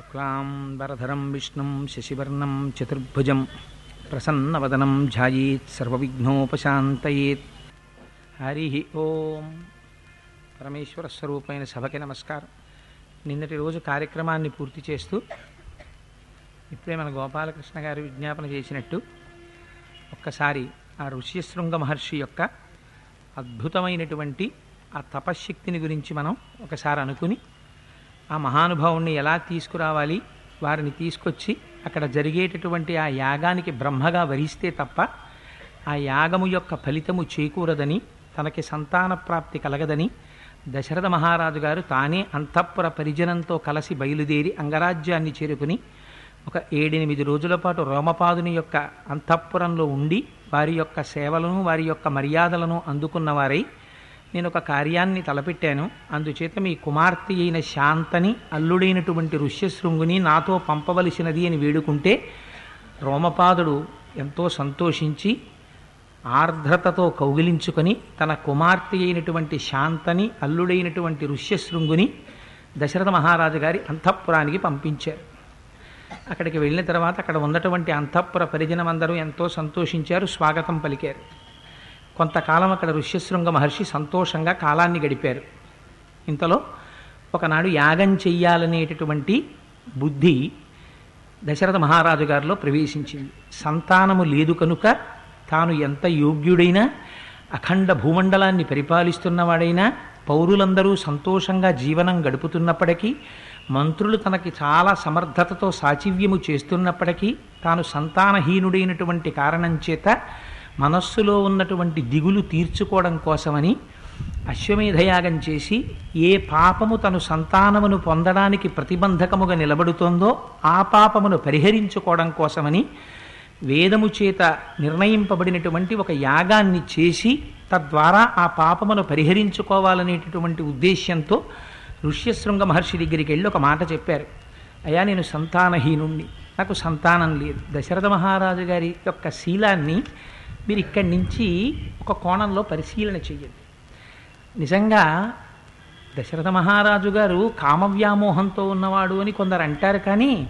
శుక్లాంబరధరం విష్ణుం శశివర్ణం చతుర్భుజం ప్రసన్నవదనం ధ్యాయేత్ సర్వవిఘ్నోపశాంతయేత్ హరి ఓం పరమేశ్వర స్వరూపమైన సభకి నమస్కారం। నిన్నటి రోజు కార్యక్రమాన్ని పూర్తి చేస్తూ ఇప్పుడే మన గోపాలకృష్ణ గారు విజ్ఞాపన చేసినట్టు ఒక్కసారి ఆ ఋష్యశృంగ మహర్షి యొక్క అద్భుతమైనటువంటి ఆ తపశ్శక్తిని గురించి మనం ఒకసారి అనుకుని ఆ మహానుభావుణ్ణి ఎలా తీసుకురావాలి? వారిని తీసుకొచ్చి అక్కడ జరిగేటటువంటి ఆ యాగానికి బ్రహ్మగా వరిస్తే తప్ప ఆ యాగము యొక్క ఫలితము చేకూరదని తనకి సంతాన ప్రాప్తి కలగదని దశరథ మహారాజు గారు తానే అంతఃపుర పరిజనంతో కలిసి బయలుదేరి అంగరాజ్యాన్ని చేరుకుని ఒక ఏడెనిమిది రోజుల పాటు రోమపాదుని యొక్క అంతఃపురంలో ఉండి వారి యొక్క సేవలను వారి యొక్క మర్యాదలను అందుకున్నవారై నేను ఒక కార్యాన్ని తలపెట్టాను. అందుచేత మీ కుమార్తె అయిన శాంతని అల్లుడైనటువంటి ఋష్యశృంగుని నాతో పంపవలసినది అని వేడుకుంటే రోమపాదుడు ఎంతో సంతోషించి ఆర్ద్రతతో కౌగిలించుకొని తన కుమార్తె అయినటువంటి శాంతని అల్లుడైనటువంటి ఋష్యశృంగుని దశరథ మహారాజు గారి అంతఃపురానికి పంపించారు. అక్కడికి వెళ్ళిన తర్వాత అక్కడ ఉన్నటువంటి అంతఃపుర పరిజనమందరూ ఎంతో సంతోషించారు స్వాగతం పలికారు. కొంతకాలం అక్కడ ఋష్యశృంగ మహర్షి సంతోషంగా కాలాన్ని గడిపారు. ఇంతలో ఒకనాడు యాగం చెయ్యాలనేటటువంటి బుద్ధి దశరథ మహారాజు గారిలో ప్రవేశించింది. సంతానము లేదు కనుక తాను ఎంత యోగ్యుడైనా అఖండ భూమండలాన్ని పరిపాలిస్తున్నవాడైనా పౌరులందరూ సంతోషంగా జీవనం గడుపుతున్నప్పటికీ మంత్రులు తనకి చాలా సమర్థతతో సాచివ్యము చేస్తున్నప్పటికీ తాను సంతానహీనుడైనటువంటి కారణం చేత మనస్సులో ఉన్నటువంటి దిగులు తీర్చుకోవడం కోసమని అశ్వమేధయాగం చేసి ఏ పాపము తను సంతానమును పొందడానికి ప్రతిబంధకముగా నిలబడుతోందో ఆ పాపమును పరిహరించుకోవడం కోసమని వేదము చేత నిర్ణయింపబడినటువంటి ఒక యాగాన్ని చేసి తద్వారా ఆ పాపమును పరిహరించుకోవాలనేటటువంటి ఉద్దేశ్యంతో ఋష్యశృంగ మహర్షి దగ్గరికి వెళ్ళి ఒక మాట చెప్పారు. అయ్యా నేను సంతానహీనుణ్ణి. నాకు సంతానం లేదు. దశరథ మహారాజు గారి యొక్క శీలాన్ని మీరు ఇక్కడి నుంచి ఒక కోణంలో పరిశీలన చెయ్యండి. నిజంగా దశరథ మహారాజు గారు కామవ్యామోహంతో ఉన్నవాడు అని కొందరు అంటారు కానీ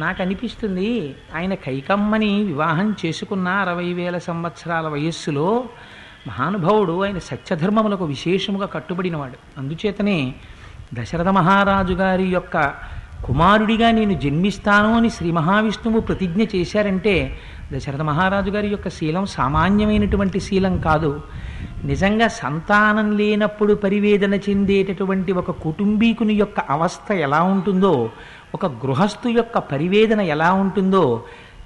నాకు అనిపిస్తుంది ఆయన కైకమ్మని వివాహం చేసుకున్న అరవై వేల సంవత్సరాల వయస్సులో మహానుభావుడు ఆయన సత్యధర్మములకు విశేషముగా కట్టుబడినవాడు. అందుచేతనే దశరథ మహారాజు గారి యొక్క కుమారుడిగా నేను జన్మిస్తాను అని శ్రీ మహావిష్ణువు ప్రతిజ్ఞ చేశారంటే దశరథ మహారాజు గారి యొక్క శీలం సామాన్యమైనటువంటి శీలం కాదు. నిజంగా సంతానం లేనప్పుడు పరివేదన చెందేటటువంటి ఒక కుటుంబీకుని యొక్క అవస్థ ఎలా ఉంటుందో ఒక గృహస్థు యొక్క పరివేదన ఎలా ఉంటుందో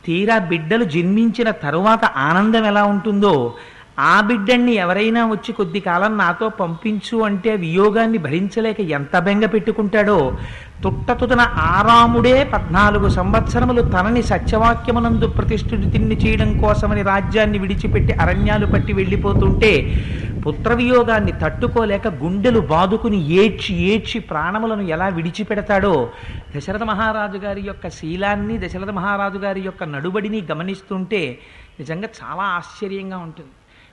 తీరా బిడ్డలు జన్మించిన తరువాత ఆనందం ఎలా ఉంటుందో ఆ బిడ్డన్ని ఎవరైనా వచ్చి కొద్ది కాలం నాతో పంపించు అంటే వియోగాన్ని భరించలేక ఎంత బెంగ పెట్టుకుంటాడో? తుట్టతుతన ఆరాముడే పద్నాలుగు సంవత్సరములు తనని సత్యవాక్యమునందు ప్రతిష్ఠితిని చేయడం కోసమని రాజ్యాన్ని విడిచిపెట్టి అరణ్యాలు పట్టి వెళ్ళిపోతుంటే పుత్రవియోగాన్ని తట్టుకోలేక గుండెలు బాదుకుని ఏడ్చి ఏడ్చి ప్రాణములను ఎలా విడిచిపెడతాడో? దశరథ మహారాజు గారి యొక్క శీలాన్ని దశరథ మహారాజు గారి యొక్క నడుబడిని గమనిస్తుంటే నిజంగా చాలా ఆశ్చర్యంగా ఉంటుంది.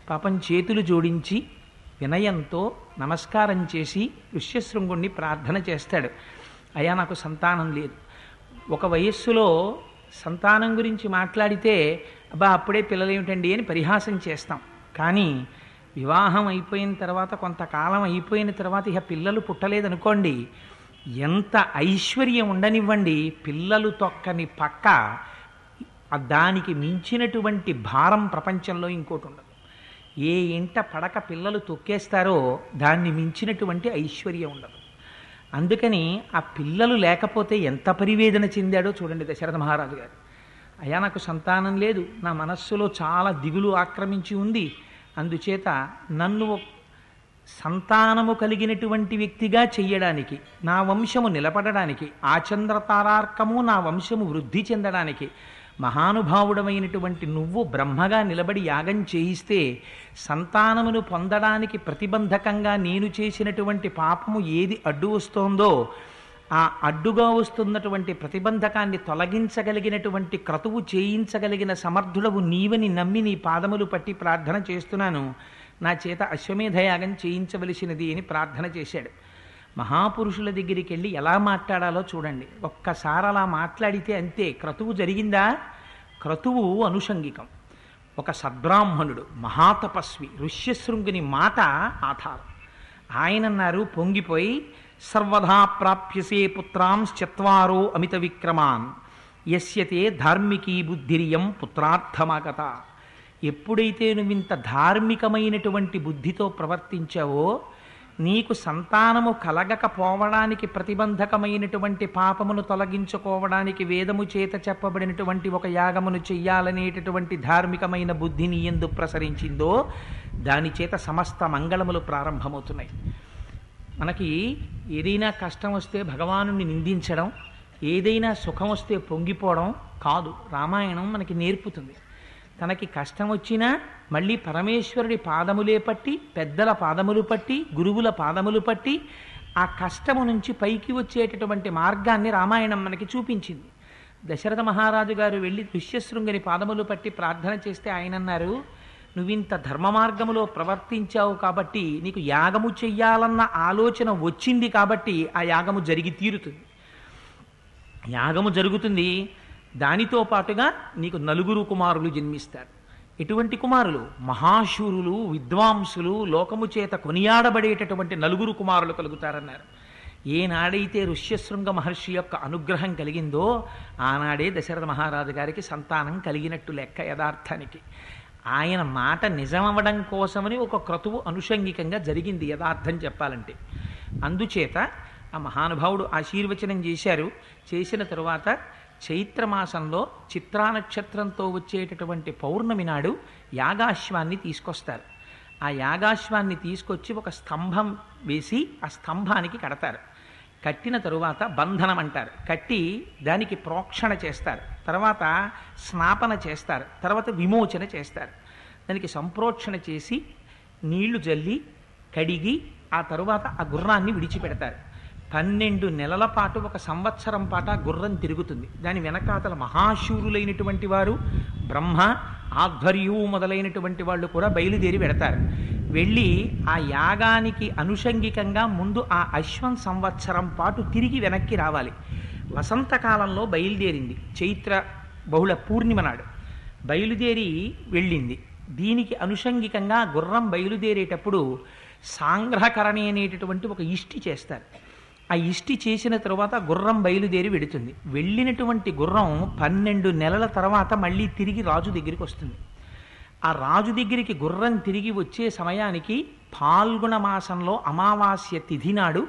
పాపం చేతులు జోడించి వినయంతో నమస్కారం చేసి ఋష్యశృంగుణ్ణి ప్రార్థన చేస్తాడు. అయ్యా నాకు సంతానం లేదు. ఒక వయస్సులో సంతానం గురించి మాట్లాడితే అబ్బా అప్పుడే పిల్లలేమిటండి అని పరిహాసం చేస్తాం. కానీ వివాహం అయిపోయిన తర్వాత కొంతకాలం అయిపోయిన తర్వాత ఇక పిల్లలు పుట్టలేదనుకోండి ఎంత ఐశ్వర్యం ఉండనివ్వండి పిల్లలు తొక్కని పక్క దానికి మించినటువంటి భారం ప్రపంచంలో ఇంకోటి ఉండదు. ఏ ఇంట పడక పిల్లలు తొక్కేస్తారో దాన్ని మించినటువంటి ఐశ్వర్యం ఉండదు. అందుకని ఆ పిల్లలు లేకపోతే ఎంత పరివేదన చెందాడో చూడండి దశరథ మహారాజు గారు. అయ్యా నాకు సంతానం లేదు. నా మనస్సులో చాలా దిగులు ఆక్రమించి ఉంది. అందుచేత నన్ను సంతానము కలిగినటువంటి వ్యక్తిగా చెయ్యడానికి నా వంశము నిలబడడానికి ఆచంద్రతారార్కము నా వంశము వృద్ధి చెందడానికి మహానుభావుడమైనటువంటి నువ్వు బ్రహ్మగా నిలబడి యాగం చేయిస్తే సంతానమును పొందడానికి ప్రతిబంధకంగా నేను చేసినటువంటి పాపము ఏది అడ్డు వస్తోందో ఆ అడ్డుగా వస్తున్నటువంటి ప్రతిబంధకాన్ని తొలగించగలిగినటువంటి క్రతువు చేయించగలిగిన సమర్థుడవు నీవని నమ్మి నీ పాదములు పట్టి ప్రార్థన చేస్తున్నాను. నా చేత అశ్వమేధయాగం చేయించవలసినది అని ప్రార్థన చేశాడు. మహాపురుషుల దగ్గరికి వెళ్ళి ఎలా మాట్లాడాలో చూడండి. ఒక్కసారి అలా మాట్లాడితే అంతే. క్రతువు జరిగిందా? క్రతువు అనుషంగికం. ఒక సద్బ్రాహ్మణుడు మహాతపస్వి ఋష్యశృంగుని మాట ఆధారం. ఆయనన్నారు పొంగిపోయి సర్వదా ప్రాప్యసే పుత్రాంశ్చత్వారో అమిత విక్రమాన్. యస్యతే ధార్మికీ బుద్ధిరియం పుత్రార్థమాగత. ఎప్పుడైతే నువ్వు ఇంత ధార్మికమైనటువంటి బుద్ధితో ప్రవర్తించావో నీకు సంతానము కలగకపోవడానికి ప్రతిబంధకమైనటువంటి పాపమును తొలగించుకోవడానికి వేదము చేత చెప్పబడినటువంటి ఒక యాగమును చెయ్యాలనేటటువంటి ధార్మికమైన బుద్ధిని ఎందు ప్రసరించిందో దాని చేత సమస్త మంగళములు ప్రారంభమవుతున్నాయి. మనకి ఏదైనా కష్టం వస్తే భగవాను నిందించడం ఏదైనా సుఖం వస్తే పొంగిపోవడం కాదు. రామాయణం మనకి నేర్పుతుంది. తనకి కష్టం వచ్చినా మళ్ళీ పరమేశ్వరుడి పాదములే పట్టి పెద్దల పాదములు పట్టి గురువుల పాదములు పట్టి ఆ కష్టము నుంచి పైకి వచ్చేటటువంటి మార్గాన్ని రామాయణం మనకి చూపించింది. దశరథ మహారాజు గారు వెళ్ళి దుష్యశృంగని పాదములు పట్టి ప్రార్థన చేస్తే ఆయన అన్నారు నువ్వింత ధర్మ మార్గములో ప్రవర్తించావు కాబట్టి నీకు యాగము చెయ్యాలన్న ఆలోచన వచ్చింది కాబట్టి ఆ యాగము జరిగి తీరుతుంది. యాగము జరుగుతుంది దానితో పాటుగా నీకు నలుగురు కుమారులు జన్మిస్తారు. ఎటువంటి కుమారులు మహాశూరులు విద్వాంసులు లోకము చేత కొనియాడబడేటటువంటి నలుగురు కుమారులు కలుగుతారన్నారు. ఏనాడైతే ఋష్యశృంగ మహర్షి యొక్క అనుగ్రహం కలిగిందో ఆనాడే దశరథ మహారాజు గారికి సంతానం కలిగినట్టు లెక్క యథార్థానికి. ఆయన మాట నిజమవ్వడం కోసమని ఒక క్రతువు అనుషంగికంగా జరిగింది యథార్థం చెప్పాలంటే. అందుచేత ఆ మహానుభావుడు ఆశీర్వచనం చేశారు. చేసిన తరువాత చైత్రమాసంలో చిత్రా నక్షత్రంతో వచ్చేటటువంటి పౌర్ణమి నాడు యాగాశ్వాన్ని తీసుకొస్తారు. ఆ యాగాశ్వాన్ని తీసుకొచ్చి ఒక స్తంభం వేసి ఆ స్తంభానికి కడతారు. కట్టిన తరువాత బంధనం అంటారు. కట్టి దానికి ప్రోక్షణ చేస్తారు. తర్వాత స్నాపన చేస్తారు. తర్వాత విమోచన చేస్తారు. దానికి సంప్రోక్షణ చేసి నీళ్ళు జల్లి కడిగి ఆ తరువాత ఆ గుర్రాన్ని విడిచిపెడతారు. పన్నెండు నెలల పాటు ఒక సంవత్సరం పాటు గుర్రం తిరుగుతుంది. దాని వెనకాతల మహాశూరులైనటువంటి వారు బ్రహ్మ ఆధ్వర్యు మొదలైనటువంటి వాళ్ళు కూడా బయలుదేరి వెడతారు. వెళ్ళి ఆ యాగానికి అనుషంగికంగా ముందు ఆ అశ్వం సంవత్సరం పాటు తిరిగి వెనక్కి రావాలి. వసంతకాలంలో బయలుదేరింది. చైత్ర బహుళ పూర్ణిమ నాడు బయలుదేరి వెళ్ళింది. దీనికి అనుషంగికంగా గుర్రం బయలుదేరేటప్పుడు సాంగ్రహకరణి అనేటటువంటి ఒక ఇష్టి చేస్తారు. ఆ ఇష్టి చేసిన తరువాత గుర్రం బయలుదేరి వెడుతుంది. వెళ్ళినటువంటి గుర్రం పన్నెండు నెలల తర్వాత మళ్ళీ తిరిగి రాజు దగ్గరికి వస్తుంది. ఆ రాజు దగ్గరికి గుర్రం తిరిగి వచ్చే సమయానికి పాల్గొన మాసంలో అమావాస్య తిథి నాడు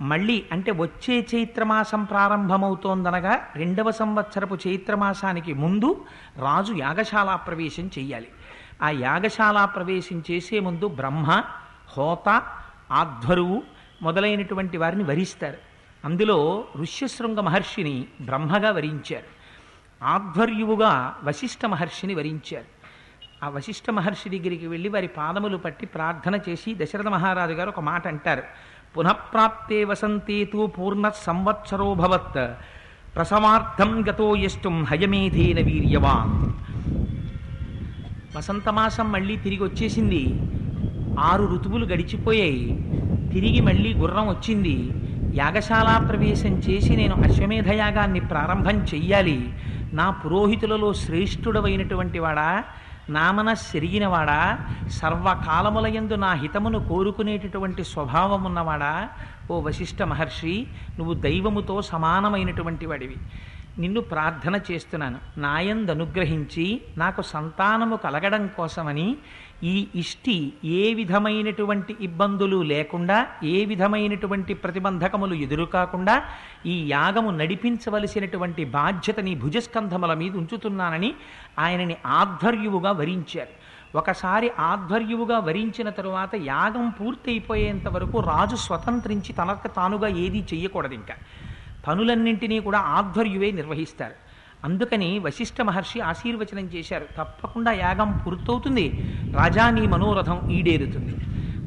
మళ్ళీ అంటే వచ్చే చైత్రమాసం ప్రారంభమవుతోందనగా రెండవ సంవత్సరపు చైత్రమాసానికి ముందు రాజు యాగశాల ప్రవేశం చేయాలి ఆ యాగశాల ప్రవేశం చేసే ముందు బ్రహ్మ హోత ఆధ్వరువు మొదలైనటువంటి వారిని వరిస్తారు. అందులో ఋష్యశృంగ మహర్షిని బ్రహ్మగా వరించారు. ఆధ్వర్యువుగా వశిష్ఠ మహర్షిని వరించారు. ఆ వశిష్ఠ మహర్షి దగ్గరికి వెళ్ళి వారి పాదములు పట్టి ప్రార్థన చేసి దశరథ మహారాజు గారు ఒక మాట అంటారు. పునఃప్రాప్తే వసంతేతు పూర్ణ సంవత్సరో భవత్. ప్రసవార్థం గతో యష్టం హయమేధేన వీర్యవాన్. వసంతమాసం మళ్ళీ తిరిగి వచ్చేసింది. ఆరు ఋతువులు గడిచిపోయాయి. తిరిగి మళ్ళీ గుర్రం వచ్చింది. యాగశాల ప్రవేశం చేసి నేను అశ్వమేధ యాగాన్ని ప్రారంభం చెయ్యాలి. నా పురోహితులలో శ్రేష్ఠుడవైనటువంటి వాడా? నామన సెరిగినవాడా సర్వకాలములయందు నా హితమును కోరుకునేటటువంటి స్వభావం ఉన్నవాడా ఓ వశిష్ఠ మహర్షి నువ్వు దైవముతో సమానమైనటువంటి వాడివి. నిన్ను ప్రార్థన చేస్తున్నాను. నాయందనుగ్రహించి నాకు సంతానము కలగడం కోసమని ఈ ఇష్టి ఏ విధమైనటువంటి ఇబ్బందులు లేకుండా ఏ విధమైనటువంటి ప్రతిబంధకములు ఎదురు కాకుండా ఈ యాగము నడిపించవలసినటువంటి బాధ్యతని భుజస్కంధముల మీద ఉంచుతున్నానని ఆయనని ఆధ్వర్యువుగా వరించారు. ఒకసారి ఆధ్వర్యువుగా వరించిన తరువాత యాగం పూర్తయిపోయేంత వరకు రాజు స్వతంత్రించి తనకు తానుగా ఏదీ చెయ్యకూడదు ఇంకా పనులన్నింటినీ కూడా ఆధ్వర్యువే నిర్వహిస్తారు. అందుకని వశిష్ఠ మహర్షి ఆశీర్వచనం చేశారు. తప్పకుండా యాగం పూర్తవుతుంది. రాజా నీ మనోరథం ఈడేరుతుంది.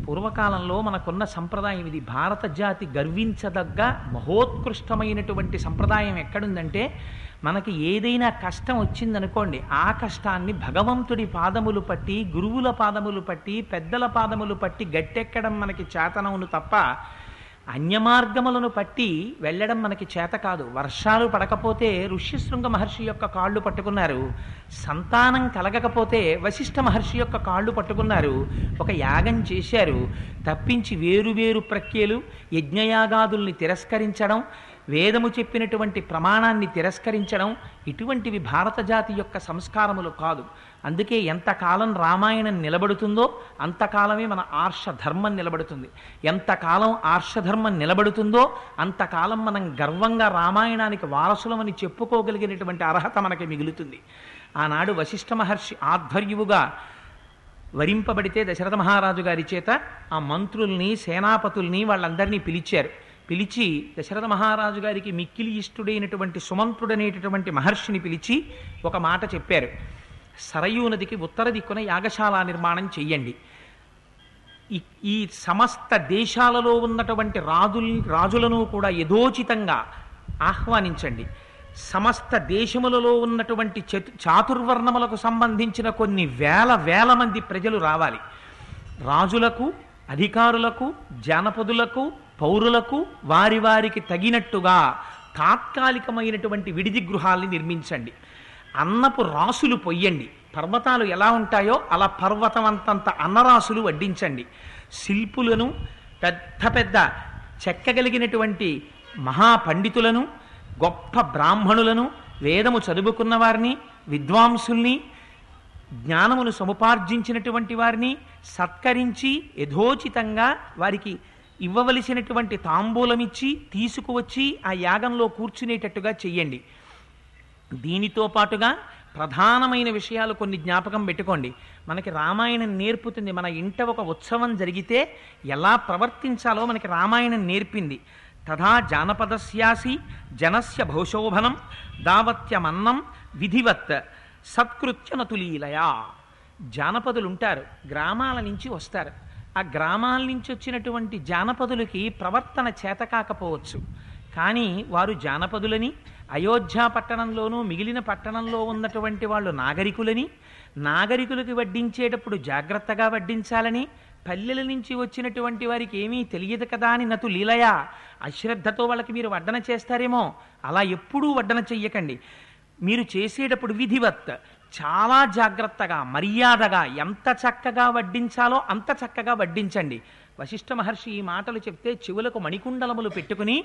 పూర్వకాలంలో మనకున్న సంప్రదాయం ఇది. భారత జాతి గర్వించదగ్గ మహోత్కృష్టమైనటువంటి సంప్రదాయం ఎక్కడుందంటే మనకి ఏదైనా కష్టం వచ్చిందనుకోండి ఆ కష్టాన్ని భగవంతుడి పాదములు పట్టి గురువుల పాదములు పట్టి పెద్దల పాదములు పట్టి గట్టెక్కడం మనకి చేతనవును తప్ప అన్యమార్గములను పట్టి వెళ్ళడం మనకి చేత కాదు. వర్షాలు పడకపోతే ఋష్యశృంగ మహర్షి యొక్క కాళ్ళు పట్టుకున్నారు. సంతానం కలగకపోతే వశిష్ఠ మహర్షి యొక్క కాళ్ళు పట్టుకున్నారు. ఒక యాగం చేశారు. తప్పించి వేరు వేరు ప్రక్రియలు యజ్ఞయాగాదుల్ని తిరస్కరించడం వేదము చెప్పినటువంటి ప్రమాణాన్ని తిరస్కరించడం ఇటువంటివి భారత జాతి యొక్క సంస్కారములు కాదు. అందుకే ఎంతకాలం రామాయణం నిలబడుతుందో అంతకాలమే మన ఆర్షధర్మం నిలబడుతుంది. ఎంతకాలం ఆర్షధర్మం నిలబడుతుందో అంతకాలం మనం గర్వంగా రామాయణానికి వారసులమని చెప్పుకోగలిగినటువంటి అర్హత మనకి మిగులుతుంది. ఆనాడు వశిష్ఠ మహర్షి ఆధ్వర్యువుగా వరింపబడితే దశరథ మహారాజు గారి చేత ఆ మంత్రుల్ని సేనాపతుల్ని వాళ్ళందరినీ పిలిచారు. పిలిచి దశరథ మహారాజు గారికి మిక్కిలి ఇష్టుడైనటువంటి సుమంత్రుడనేటటువంటి మహర్షిని పిలిచి ఒక మాట చెప్పారు. సరయూ నదికి ఉత్తర దిక్కున యాగశాల నిర్మాణం చెయ్యండి. ఈ సమస్త దేశాలలో ఉన్నటువంటి రాజుల్ రాజులను కూడా యథోచితంగా ఆహ్వానించండి. సమస్త దేశములలో ఉన్నటువంటి చతు చాతుర్వర్ణములకు సంబంధించిన కొన్ని వేల వేల మంది ప్రజలు రావాలి. రాజులకు అధికారులకు జానపదులకు పౌరులకు వారి వారికి తగినట్టుగా తాత్కాలికమైనటువంటి విడిది గృహాల్ని నిర్మించండి. అన్నపు రాసులు పొయ్యండి. పర్వతాలు ఎలా ఉంటాయో అలా పర్వతం అంతంత అన్నరాసులు వడ్డించండి. శిల్పులను పెద్ద పెద్ద చెక్కగలిగినటువంటి మహాపండితులను గొప్ప బ్రాహ్మణులను వేదము చదువుకున్న వారిని విద్వాంసుల్ని జ్ఞానమును సముపార్జించినటువంటి వారిని సత్కరించి యథోచితంగా వారికి ఇవ్వవలసినటువంటి తాంబూలమిచ్చి తీసుకువచ్చి ఆ యాగంలో కూర్చునేటట్టుగా చెయ్యండి. దీనితో పాటుగా ప్రధానమైన విషయాలు కొన్ని జ్ఞాపకం పెట్టుకోండి. మనకి రామాయణం నేర్పుతుంది. మన ఇంట ఒక ఉత్సవం జరిగితే ఎలా ప్రవర్తించాలో మనకి రామాయణం నేర్పింది. తథా జానపదస్యాసి జనస్య భౌశోభనం దావత్యమన్నం విధివత్ సత్కృత్యనతులీలయా. జానపదులు ఉంటారు గ్రామాల నుంచి వస్తారు. ఆ గ్రామాల నుంచి వచ్చినటువంటి జానపదులకి ప్రవర్తన చేత కాకపోవచ్చు. కానీ వారు జానపదులని అయోధ్య పట్టణంలోనూ మిగిలిన పట్టణంలో ఉన్నటువంటి వాళ్ళు నాగరికులని నాగరికులకి వడ్డించేటప్పుడు జాగ్రత్తగా వడ్డించాలని పల్లెల నుంచి వచ్చినటువంటి వారికి ఏమీ తెలియదు కదా అని నతు లీలయా అశ్రద్ధతో వాళ్ళకి మీరు వడ్డన చేస్తారేమో? అలా ఎప్పుడూ వడ్డన చెయ్యకండి. మీరు చేసేటప్పుడు విధివత్ చాలా జాగ్రత్తగా మర్యాదగా ఎంత చక్కగా వడ్డించాలో అంత చక్కగా వడ్డించండి. వశిష్ఠ మహర్షి ఈ మాటలు చెప్తే చెవులకు మణికుండలములు పెట్టుకుని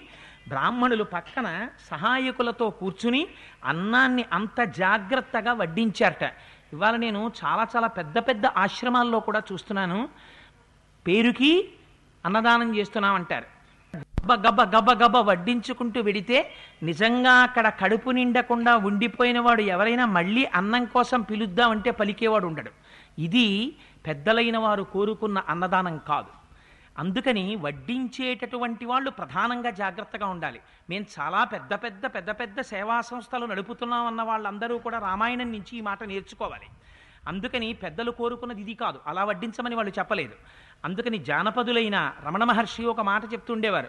బ్రాహ్మణులు పక్కన సహాయకులతో కూర్చుని అన్నాన్ని అంత జాగ్రత్తగా వడ్డించారట. ఇవాళ నేను చాలా చాలా పెద్ద పెద్ద ఆశ్రమాల్లో కూడా చూస్తున్నాను. పేరుకి అన్నదానం చేస్తున్నామంటారు. గబ్బ గబ్బ గబ్బ గబ్బ వడ్డించుకుంటూ వెడితే నిజంగా అక్కడ కడుపు నిండకుండా ఉండిపోయిన వాడు ఎవరైనా మళ్ళీ అన్నం కోసం పిలుద్దామంటే పలికేవాడు ఉండడు. ఇది పెద్దలైన వారు కోరుకున్న అన్నదానం కాదు. అందుకని వడ్డించేటటువంటి వాళ్ళు ప్రధానంగా జాగ్రత్తగా ఉండాలి. మేము చాలా పెద్ద పెద్ద పెద్ద పెద్ద సేవా సంస్థలు నడుపుతున్నాం అన్న వాళ్ళందరూ కూడా రామాయణం నుంచి ఈ మాట నేర్చుకోవాలి. అందుకని పెద్దలు కోరుకున్నది ఇది కాదు. అలా వడ్డించమని వాళ్ళు చెప్పలేదు. అందుకని జానపదులైన రమణ మహర్షి ఒక మాట చెప్తుండేవారు.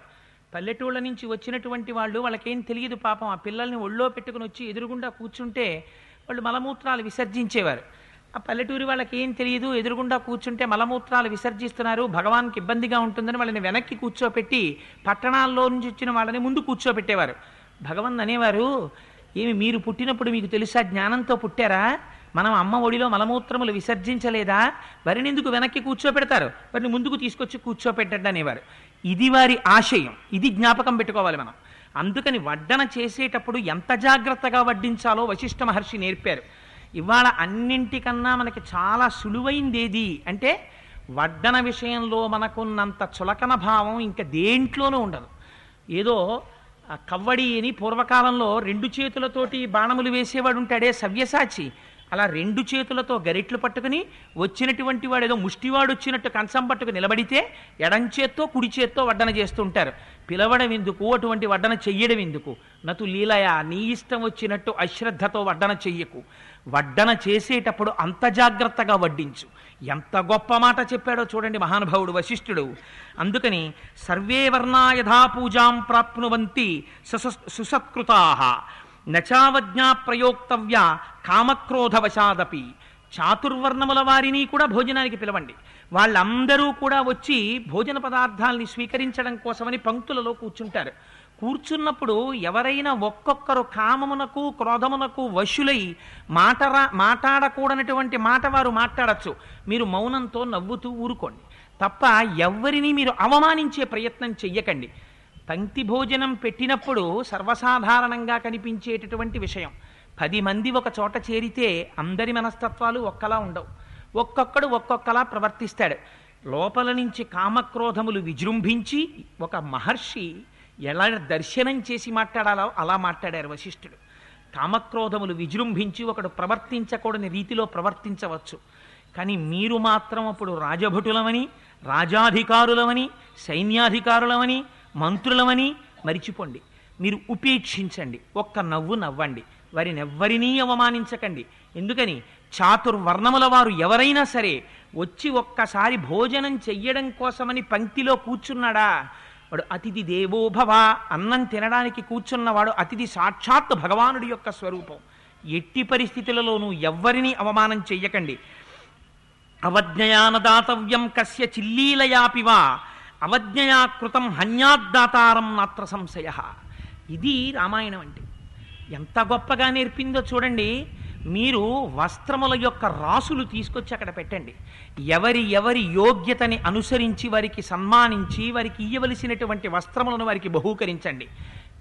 పల్లెటూళ్ళ నుంచి వచ్చినటువంటి వాళ్ళు వాళ్ళకేం తెలియదు పాపం ఆ పిల్లల్ని ఒళ్ళో పెట్టుకుని వచ్చి ఎదురుగుండా కూర్చుంటే వాళ్ళు మలమూత్రాలు విసర్జించేవారు. ఆ పల్లెటూరి వాళ్ళకి ఏం తెలియదు ఎదురుగుండా కూర్చుంటే మలమూత్రాలు విసర్జిస్తున్నారు భగవాన్కి ఇబ్బందిగా ఉంటుందని వాళ్ళని వెనక్కి కూర్చోపెట్టి పట్టణాల్లో నుంచి వచ్చిన వాళ్ళని ముందు కూర్చోపెట్టేవారు. భగవన్ అనేవారు ఏమి మీరు పుట్టినప్పుడు మీకు తెలుసా జ్ఞానంతో పుట్టారా? మనం అమ్మ ఒడిలో మలమూత్రములు విసర్జించలేదా? వారిని ఎందుకు వెనక్కి కూర్చోపెడతారు? వారిని ముందుకు తీసుకొచ్చి కూర్చోపెట్టండి అనేవారు. ఇది వారి ఆశయం. ఇది జ్ఞాపకం పెట్టుకోవాలి మనం. అందుకని వడ్డన చేసేటప్పుడు ఎంత జాగ్రత్తగా వడ్డించాలో వశిష్ఠ మహర్షి నేర్పారు. ఇవాళ అన్నింటికన్నా మనకి చాలా సులువైంది ఏది అంటే వడ్డన విషయంలో మనకున్నంత చులకన భావం ఇంకా దేంట్లోనూ ఉండదు. ఏదో కవ్వడి అని పూర్వకాలంలో రెండు చేతులతోటి బాణములు వేసేవాడు ఉంటాడే సవ్యసాచి. అలా రెండు చేతులతో గరిట్లు పట్టుకుని వచ్చినటువంటి వాడు ఏదో ముష్టివాడు వచ్చినట్టు కంచం పట్టుకు నిలబడితే ఎడం చేత్తో కుడి చేత్తో వడ్డన చేస్తుంటారు. పిలవడం ఎందుకు అటువంటి వడ్డన చెయ్యడం ఎందుకు నతు లీలయ నీ ఇష్టం వచ్చినట్టు అశ్రద్ధతో వడ్డన చెయ్యకు. వడ్డన చేసేటప్పుడు అంత జాగ్రత్తగా వడ్డించు. ఎంత గొప్ప మాట చెప్పాడో చూడండి మహానుభావుడు వశిష్ఠుడు. అందుకని సర్వే వర్ణా యథా పూజాం ప్రాప్నువంతి సుసత్కృతా. నచావజ్ఞా ప్రయోక్తవ్య కామక్రోధవశాదపి. చాతుర్వర్ణముల వారిని కూడా భోజనానికి పిలవండి. వాళ్ళందరూ కూడా వచ్చి భోజన పదార్థాలని స్వీకరించడం కోసమని పంక్తులలో కూర్చుంటారు. కూర్చున్నప్పుడు ఎవరైనా ఒక్కొక్కరు కామమునకు క్రోధమునకు వశులై మాటరా మాట్లాడకూడనటువంటి మాట వారు మాట్లాడచ్చు. మీరు మౌనంతో నవ్వుతూ ఊరుకోండి. తప్ప ఎవ్వరిని మీరు అవమానించే ప్రయత్నం చెయ్యకండి. తంక్తి భోజనం పెట్టినప్పుడు సర్వసాధారణంగా కనిపించేటటువంటి విషయం. పది మంది ఒక చోట చేరితే అందరి మనస్తత్వాలు ఒక్కలా ఉండవు. ఒక్కొక్కడు ఒక్కొక్కలా ప్రవర్తిస్తాడు. లోపల నుంచి కామక్రోధములు విజృంభించి ఒక మహర్షి ఎలా దర్శనం చేసి మాట్లాడాలో అలా మాట్లాడారు వశిష్ఠుడు. కామక్రోధములు విజృంభించి ఒకడు ప్రవర్తించకూడని రీతిలో ప్రవర్తించవచ్చు. కానీ మీరు మాత్రం అప్పుడు రాజభటులమని రాజాధికారులమని సైన్యాధికారులమని మంత్రులమని మరిచిపోండి. మీరు ఉపేక్షించండి. ఒక్క నవ్వు నవ్వండి. వారిని ఎవ్వరినీ అవమానించకండి. ఎందుకని? చాతుర్వర్ణముల వారు ఎవరైనా సరే వచ్చి ఒక్కసారి భోజనం చెయ్యడం కోసమని పంక్తిలో కూర్చున్నాడా? వాడు అతిథి దేవోభవ అన్నం తినడానికి కూర్చున్నవాడు అతిథి సాక్షాత్ భగవానుడి యొక్క స్వరూపం. ఎట్టి పరిస్థితులలోనూ ఎవ్వరిని అవమానం చెయ్యకండి. అవజ్ఞయానదాతవ్యం కస్య చిల్లీలయాపివా అవజ్ఞయా కృతం హన్యాద్దాతారం నాత్ర సంశయ. ఇది రామాయణం అంటే. ఎంత గొప్పగా నేర్పిందో చూడండి. మీరు వస్త్రముల యొక్క రాసులు తీసుకొచ్చి అక్కడ పెట్టండి. ఎవరి ఎవరి యోగ్యతని అనుసరించి వారికి సన్మానించి వారికి ఇయ్యవలసినటువంటి వస్త్రములను వారికి బహూకరించండి.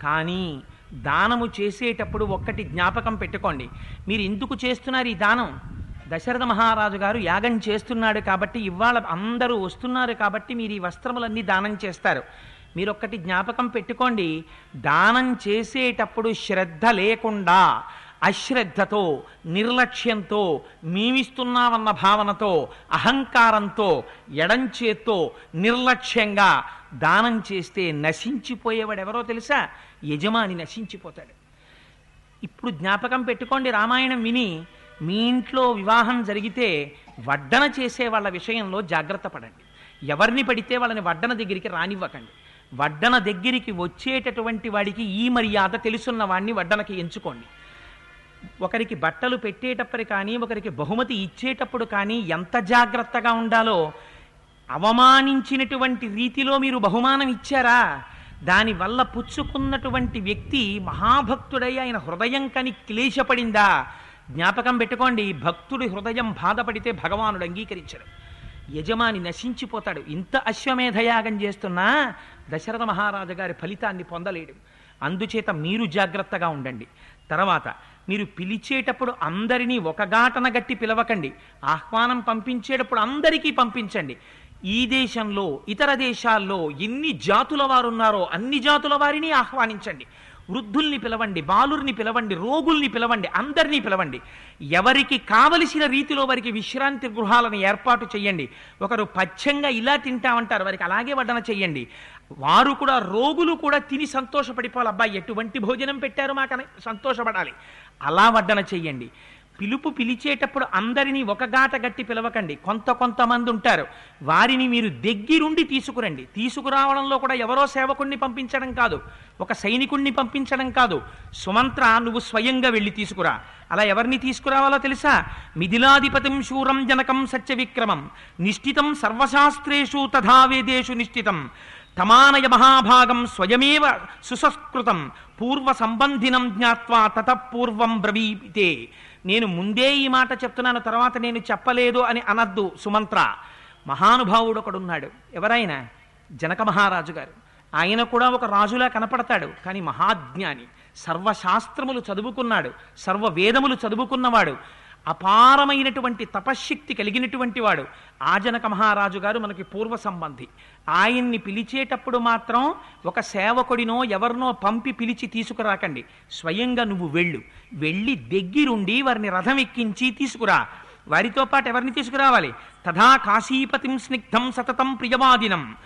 కానీ దానము చేసేటప్పుడు ఒక్కటి జ్ఞాపకం పెట్టుకోండి. మీరు ఎందుకు చేస్తున్నారు ఈ దానం? దశరథ మహారాజు గారు యాగం చేస్తున్నాడు కాబట్టి ఇవాళ అందరూ వస్తున్నారు కాబట్టి మీరు ఈ వస్త్రములన్నీ దానం చేస్తారు. మీరు ఒక్కటి జ్ఞాపకం పెట్టుకోండి. దానం చేసేటప్పుడు శ్రద్ధ లేకుండా అశ్రద్ధతో నిర్లక్ష్యంతో మేమిస్తున్నామన్న భావనతో అహంకారంతో ఎడంచేత్తో నిర్లక్ష్యంగా దానం చేస్తే నశించిపోయేవాడు ఎవరో తెలుసా? యజమాని నశించిపోతాడు. ఇప్పుడు జ్ఞాపకం పెట్టుకోండి రామాయణం విని మీ ఇంట్లో వివాహం జరిగితే వడ్డన చేసే వాళ్ళ విషయంలో జాగ్రత్త పడండి. ఎవరిని పడితే వాళ్ళని వడ్డన దగ్గరికి రానివ్వకండి. వడ్డన దగ్గరికి వచ్చేటటువంటి వాడికి ఈ మర్యాద తెలుసున్న వాడిని వడ్డనకి ఎంచుకోండి. ఒకరికి బట్టలు పెట్టేటప్పుడు కానీ ఒకరికి బహుమతి ఇచ్చేటప్పుడు కానీ ఎంత జాగ్రత్తగా ఉండాలో అవమానించినటువంటి రీతిలో మీరు బహుమానం ఇచ్చారా? దానివల్ల పుచ్చుకున్నటువంటి వ్యక్తి మహాభక్తుడై ఆయన హృదయం కని క్లేశపడిందా? జ్ఞాపకం పెట్టుకోండి భక్తుడి హృదయం బాధపడితే భగవానుడు అంగీకరించడు. యజమాని నశించిపోతాడు. ఇంత అశ్వమేధయాగం చేస్తున్నా దశరథ మహారాజు గారి ఫలితాన్ని పొందలేడు. అందుచేత మీరు జాగ్రత్తగా ఉండండి. తర్వాత మీరు పిలిచేటప్పుడు అందరినీ ఒక ఘాటన గట్టి పిలవకండి. ఆహ్వానం పంపించేటప్పుడు అందరికీ పంపించండి. ఈ దేశంలో ఇతర దేశాల్లో ఎన్ని జాతుల వారు ఉన్నారో అన్ని జాతుల వారిని ఆహ్వానించండి. వృద్ధుల్ని పిలవండి బాలుర్ని పిలవండి రోగుల్ని పిలవండి అందరినీ పిలవండి. ఎవరికి కావలసిన రీతిలో వారికి విశ్రాంతి గృహాలను ఏర్పాటు చేయండి ఒకరు పచ్చంగా ఇలా తింటామంటారు వారికి అలాగే వడ్డన చెయ్యండి. వారు కూడా రోగులు కూడా తిని సంతోషపడిపోవాలి. అబ్బాయి ఎటువంటి భోజనం పెట్టారు మాకని? సంతోషపడాలి. అలా వడ్డన చెయ్యండి. పిలుపు పిలిచేటప్పుడు అందరినీ ఒక గాట గట్టి పిలవకండి. కొంత కొంతమంది ఉంటారు. వారిని మీరు దగ్గిరుండి తీసుకురండి. తీసుకురావడంలో కూడా ఎవరో సేవకుణ్ణి పంపించడం కాదు. ఒక సైనికుణ్ణి పంపించడం కాదు. సుమంత్ర నువ్వు స్వయంగా వెళ్ళి తీసుకురా. అలా ఎవరిని తీసుకురావాలో తెలుసా? మిథిలాధిపతిం శూరం జనకం సత్యవిక్రమం. నిష్ఠితం సర్వశాస్త్రేషు తథావేదేషు నిష్ఠితం. తమానయ మహాభాగం స్వయమేవ సుసంస్కృతం పూర్వ సంబంధినం జ్ఞాత్వా తతపూర్వం బ్రవీతే నేను ముందే ఈ మాట చెప్తున్నాను తర్వాత నేను చెప్పలేదు అని అనద్దు సుమంత్ర. మహానుభావుడు ఒకడున్నాడు ఎవరైనా? జనక మహారాజు గారు ఆయన కూడా ఒక రాజులా కనపడతాడు కానీ మహాజ్ఞాని. సర్వశాస్త్రములు చదువుకున్నాడు సర్వ వేదములు చదువుకున్నవాడు. అపారమైనటువంటి తపశ్శక్తి కలిగినటువంటి వాడు. ఆజనక మహారాజు గారు మనకి పూర్వ సంబంధి. ఆయన్ని పిలిచేటప్పుడు మాత్రం ఒక సేవకుడినో ఎవరినో పంపి పిలిచి తీసుకురాకండి. స్వయంగా నువ్వు వెళ్ళు. వెళ్ళి దగ్గరుండి వారిని రథం ఎక్కించి తీసుకురా. వారితో పాటు ఎవరిని తీసుకురావాలి? తథా కాశీపతిం స్నిగ్ధం సతతం ప్రియవాదినం.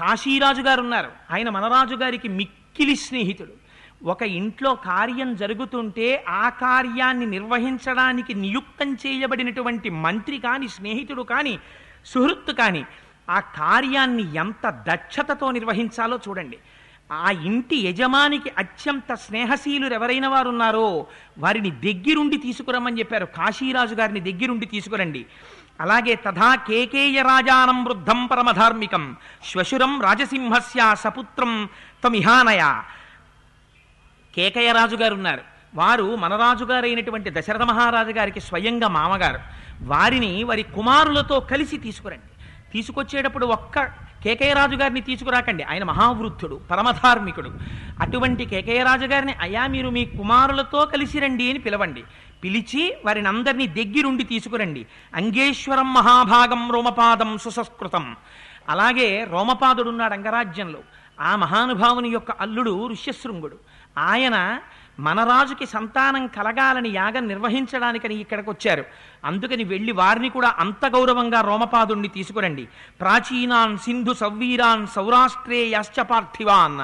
కాశీరాజు గారు ఉన్నారు ఆయన మనరాజు గారికి మిక్కిలి స్నేహితుడు. ఒక ఇంట్లో కార్యం జరుగుతుంటే ఆ కార్యాన్ని నిర్వహించడానికి నియుక్తం చేయబడినటువంటి మంత్రి కానీ స్నేహితుడు కానీ సుహృత్తు కానీ ఆ కార్యాన్ని ఎంత దక్షతతో నిర్వహించాలో చూడండి. ఆ ఇంటి యజమానికి అత్యంత స్నేహశీలు ఎవరైన వారు ఉన్నారో వారిని దగ్గిరుండి తీసుకురమ్మని చెప్పారు. కాశీరాజు గారిని దగ్గిరుండి తీసుకురండి. అలాగే తథా కేకేయ రాజానం వృద్ధం పరమధార్మికం శ్వశురం రాజసింహస్య సపుత్రం తమిహానయ కేకయ్య రాజు గారు ఉన్నారు వారు మన రాజుగారైనటువంటి దశరథ మహారాజు గారికి స్వయంగా మామగారు. వారిని వారి కుమారులతో కలిసి తీసుకురండి. తీసుకొచ్చేటప్పుడు ఒక్క కేకయ్య రాజుగారిని తీసుకురాకండి. ఆయన మహావృద్ధుడు పరమధార్మికుడు. అటువంటి కేకయ్య రాజుగారిని అయ్యా మీరు మీ కుమారులతో కలిసి రండి అని పిలవండి. పిలిచి వారిని అందరినీ దగ్గిరుండి తీసుకురండి. అంగేశ్వరం మహాభాగం రోమపాదం సుసంస్కృతం. అలాగే రోమపాదుడున్నాడు అంగరాజ్యంలో. ఆ మహానుభావుని యొక్క అల్లుడు ఋష్యశృంగుడు. ఆయన మన రాజుకి సంతానం కలగాలని యాగం నిర్వహించడానికని ఇక్కడికి వచ్చారు అందుకని వెళ్ళి వారిని కూడా అంత గౌరవంగా రోమపాదుణ్ణి తీసుకురండి. ప్రాచీనాన్ సింధు సవ్వీరాన్ సౌరాష్ట్రేయాశ్చ పార్థివాన్.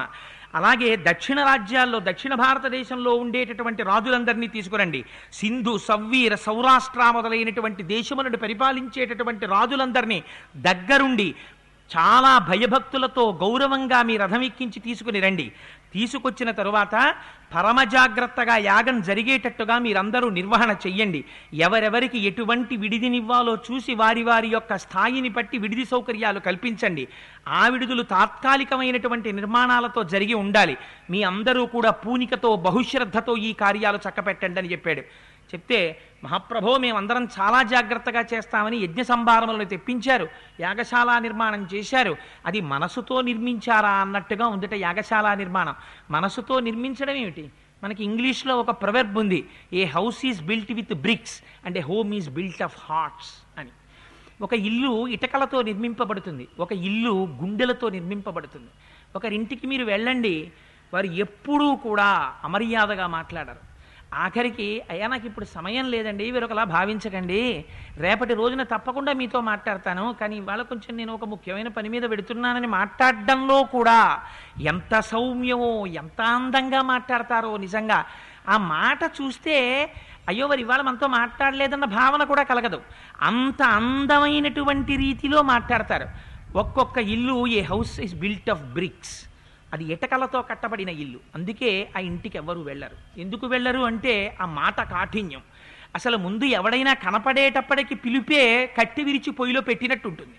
అలాగే దక్షిణ రాజ్యాల్లో దక్షిణ భారతదేశంలో ఉండేటటువంటి రాజులందరినీ తీసుకురండి. సింధు సవ్వీర సౌరాష్ట్ర మొదలైనటువంటి దేశములను పరిపాలించేటటువంటి రాజులందరినీ దగ్గరుండి చాలా భయభక్తులతో గౌరవంగా మీ రథం ఎక్కించి తీసుకుని రండి. తీసుకొచ్చిన తరువాత పరమ జాగ్రత్తగా యాగం జరిగేటట్టుగా మీరందరూ నిర్వహణ చెయ్యండి. ఎవరెవరికి ఎటువంటి విడిదినివ్వాలో చూసి వారి వారి యొక్క స్థాయిని బట్టి విడిది సౌకర్యాలు కల్పించండి. ఆ విడుదలు తాత్కాలికమైనటువంటి నిర్మాణాలతో జరిగి ఉండాలి. మీ అందరూ కూడా పూనికతో బహుశ్రద్ధతో ఈ కార్యాలు చక్కపెట్టండి అని చెప్పాడు. చెప్తే మహాప్రభో మేమందరం చాలా జాగ్రత్తగా చేస్తామని యజ్ఞ సంభారములను తెప్పించారు. యాగశాల నిర్మాణం చేశారు. అది మనసుతో నిర్మించారా అన్నట్టుగా ఉందట యాగశాల నిర్మాణం. మనసుతో నిర్మించడం ఏమిటి? మనకి ఇంగ్లీష్లో ఒక ప్రవెర్బ్ ఉంది. A house is built with bricks and a home is built of hearts అని. ఒక ఇల్లు ఇటకలతో నిర్మింపబడుతుంది. ఒక ఇల్లు గుండెలతో నిర్మింపబడుతుంది. ఒకరింటికి మీరు వెళ్ళండి. వారు ఎప్పుడూ కూడా అమర్యాదగా మాట్లాడరు. ఆఖరికి అయ్యా నాకు ఇప్పుడు సమయం లేదండి మీరు ఒకలా భావించకండి. రేపటి రోజున తప్పకుండా మీతో మాట్లాడతాను కానీ ఇవాళ కొంచెం నేను ఒక ముఖ్యమైన పని మీద పెడుతున్నానని మాట్లాడడంలో కూడా ఎంత సౌమ్యమో ఎంత అందంగా మాట్లాడతారో నిజంగా. ఆ మాట చూస్తే అయ్యో వారు ఇవాళ మనతో మాట్లాడలేదన్న భావన కూడా కలగదు. అంత అందమైనటువంటి రీతిలో మాట్లాడతారు. ఒక్కొక్క ఇల్లు a house is built of bricks. అది ఇటకలతో కట్టబడిన ఇల్లు. అందుకే ఆ ఇంటికి ఎవరు వెళ్ళరు. ఎందుకు వెళ్ళరు అంటే ఆ మాట కాఠిన్యం. అసలు ముందు ఎవడైనా కనపడేటప్పటికి పిలిపే కట్టి విరిచి పొయ్యిలో పెట్టినట్టు ఉంటుంది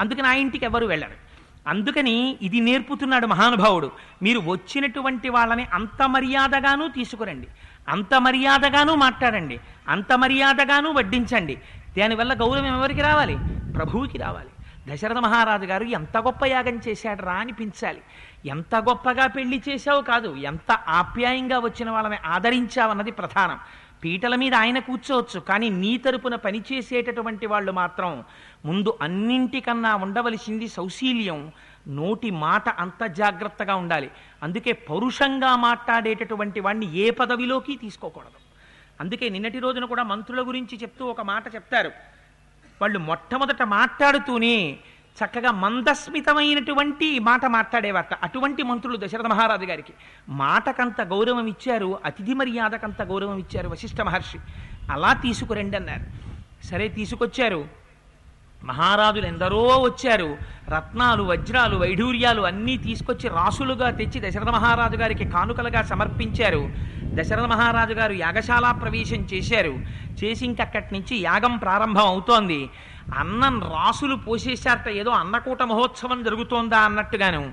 అందుకని ఆ ఇంటికి ఎవరు వెళ్ళరు. అందుకని ఇది నేర్పుతున్నాడు మహానుభావుడు. మీరు వచ్చినటువంటి వాళ్ళని అంత మర్యాదగాను తీసుకురండి. అంత మర్యాదగాను మాట్లాడండి. అంత మర్యాదగాను వడ్డించండి. దానివల్ల గౌరవం ఎవరికి రావాలి? ప్రభువుకి రావాలి. దశరథ మహారాజు గారు ఎంత గొప్ప యాగం చేశాడు రా అనిపించాలి. ఎంత గొప్పగా పెళ్ళి చేశావు కాదు ఎంత ఆప్యాయంగా వచ్చిన వాళ్ళని ఆదరించావన్నది ప్రధానం. పీటల మీద ఆయన కూర్చోవచ్చు కానీ నీ తరపున పనిచేసేటటువంటి వాళ్ళు మాత్రం ముందు అన్నింటికన్నా ఉండవలసింది సౌశీల్యం నోటి మాట అంత జాగ్రత్తగా ఉండాలి. అందుకే పౌరుషంగా మాట్లాడేటటువంటి వాడిని ఏ పదవిలోకి తీసుకోకూడదు. అందుకే నిన్నటి రోజున కూడా మంత్రుల గురించి చెప్తూ ఒక మాట చెప్తారు. వాళ్ళు మొట్టమొదట మాట్లాడుతూనే చక్కగా మందస్మితమైనటువంటి మాట మాట్లాడేవాట అటువంటి మంత్రులు దశరథ మహారాజు గారికి. మాటకంత గౌరవం ఇచ్చారు అతిథి మర్యాదకంత గౌరవం ఇచ్చారు వశిష్ఠ మహర్షి. అలా తీసుకురండి అన్నారు. సరే తీసుకొచ్చారు. మహారాజులు ఎందరో వచ్చారు. రత్నాలు వజ్రాలు వైఢూర్యాలు అన్నీ తీసుకొచ్చి రాసులుగా తెచ్చి దశరథ మహారాజు గారికి కానుకలుగా సమర్పించారు. దశరథ మహారాజు గారు యాగశాల ప్రవేశం చేశారు. చేసి ఇంకక్కడి నుంచి యాగం ప్రారంభం అవుతోంది. అన్నం రాసులు పోసేశారట ఏదో అన్నకూట మహోత్సవం జరుగుతోందా అన్నట్టుగాను.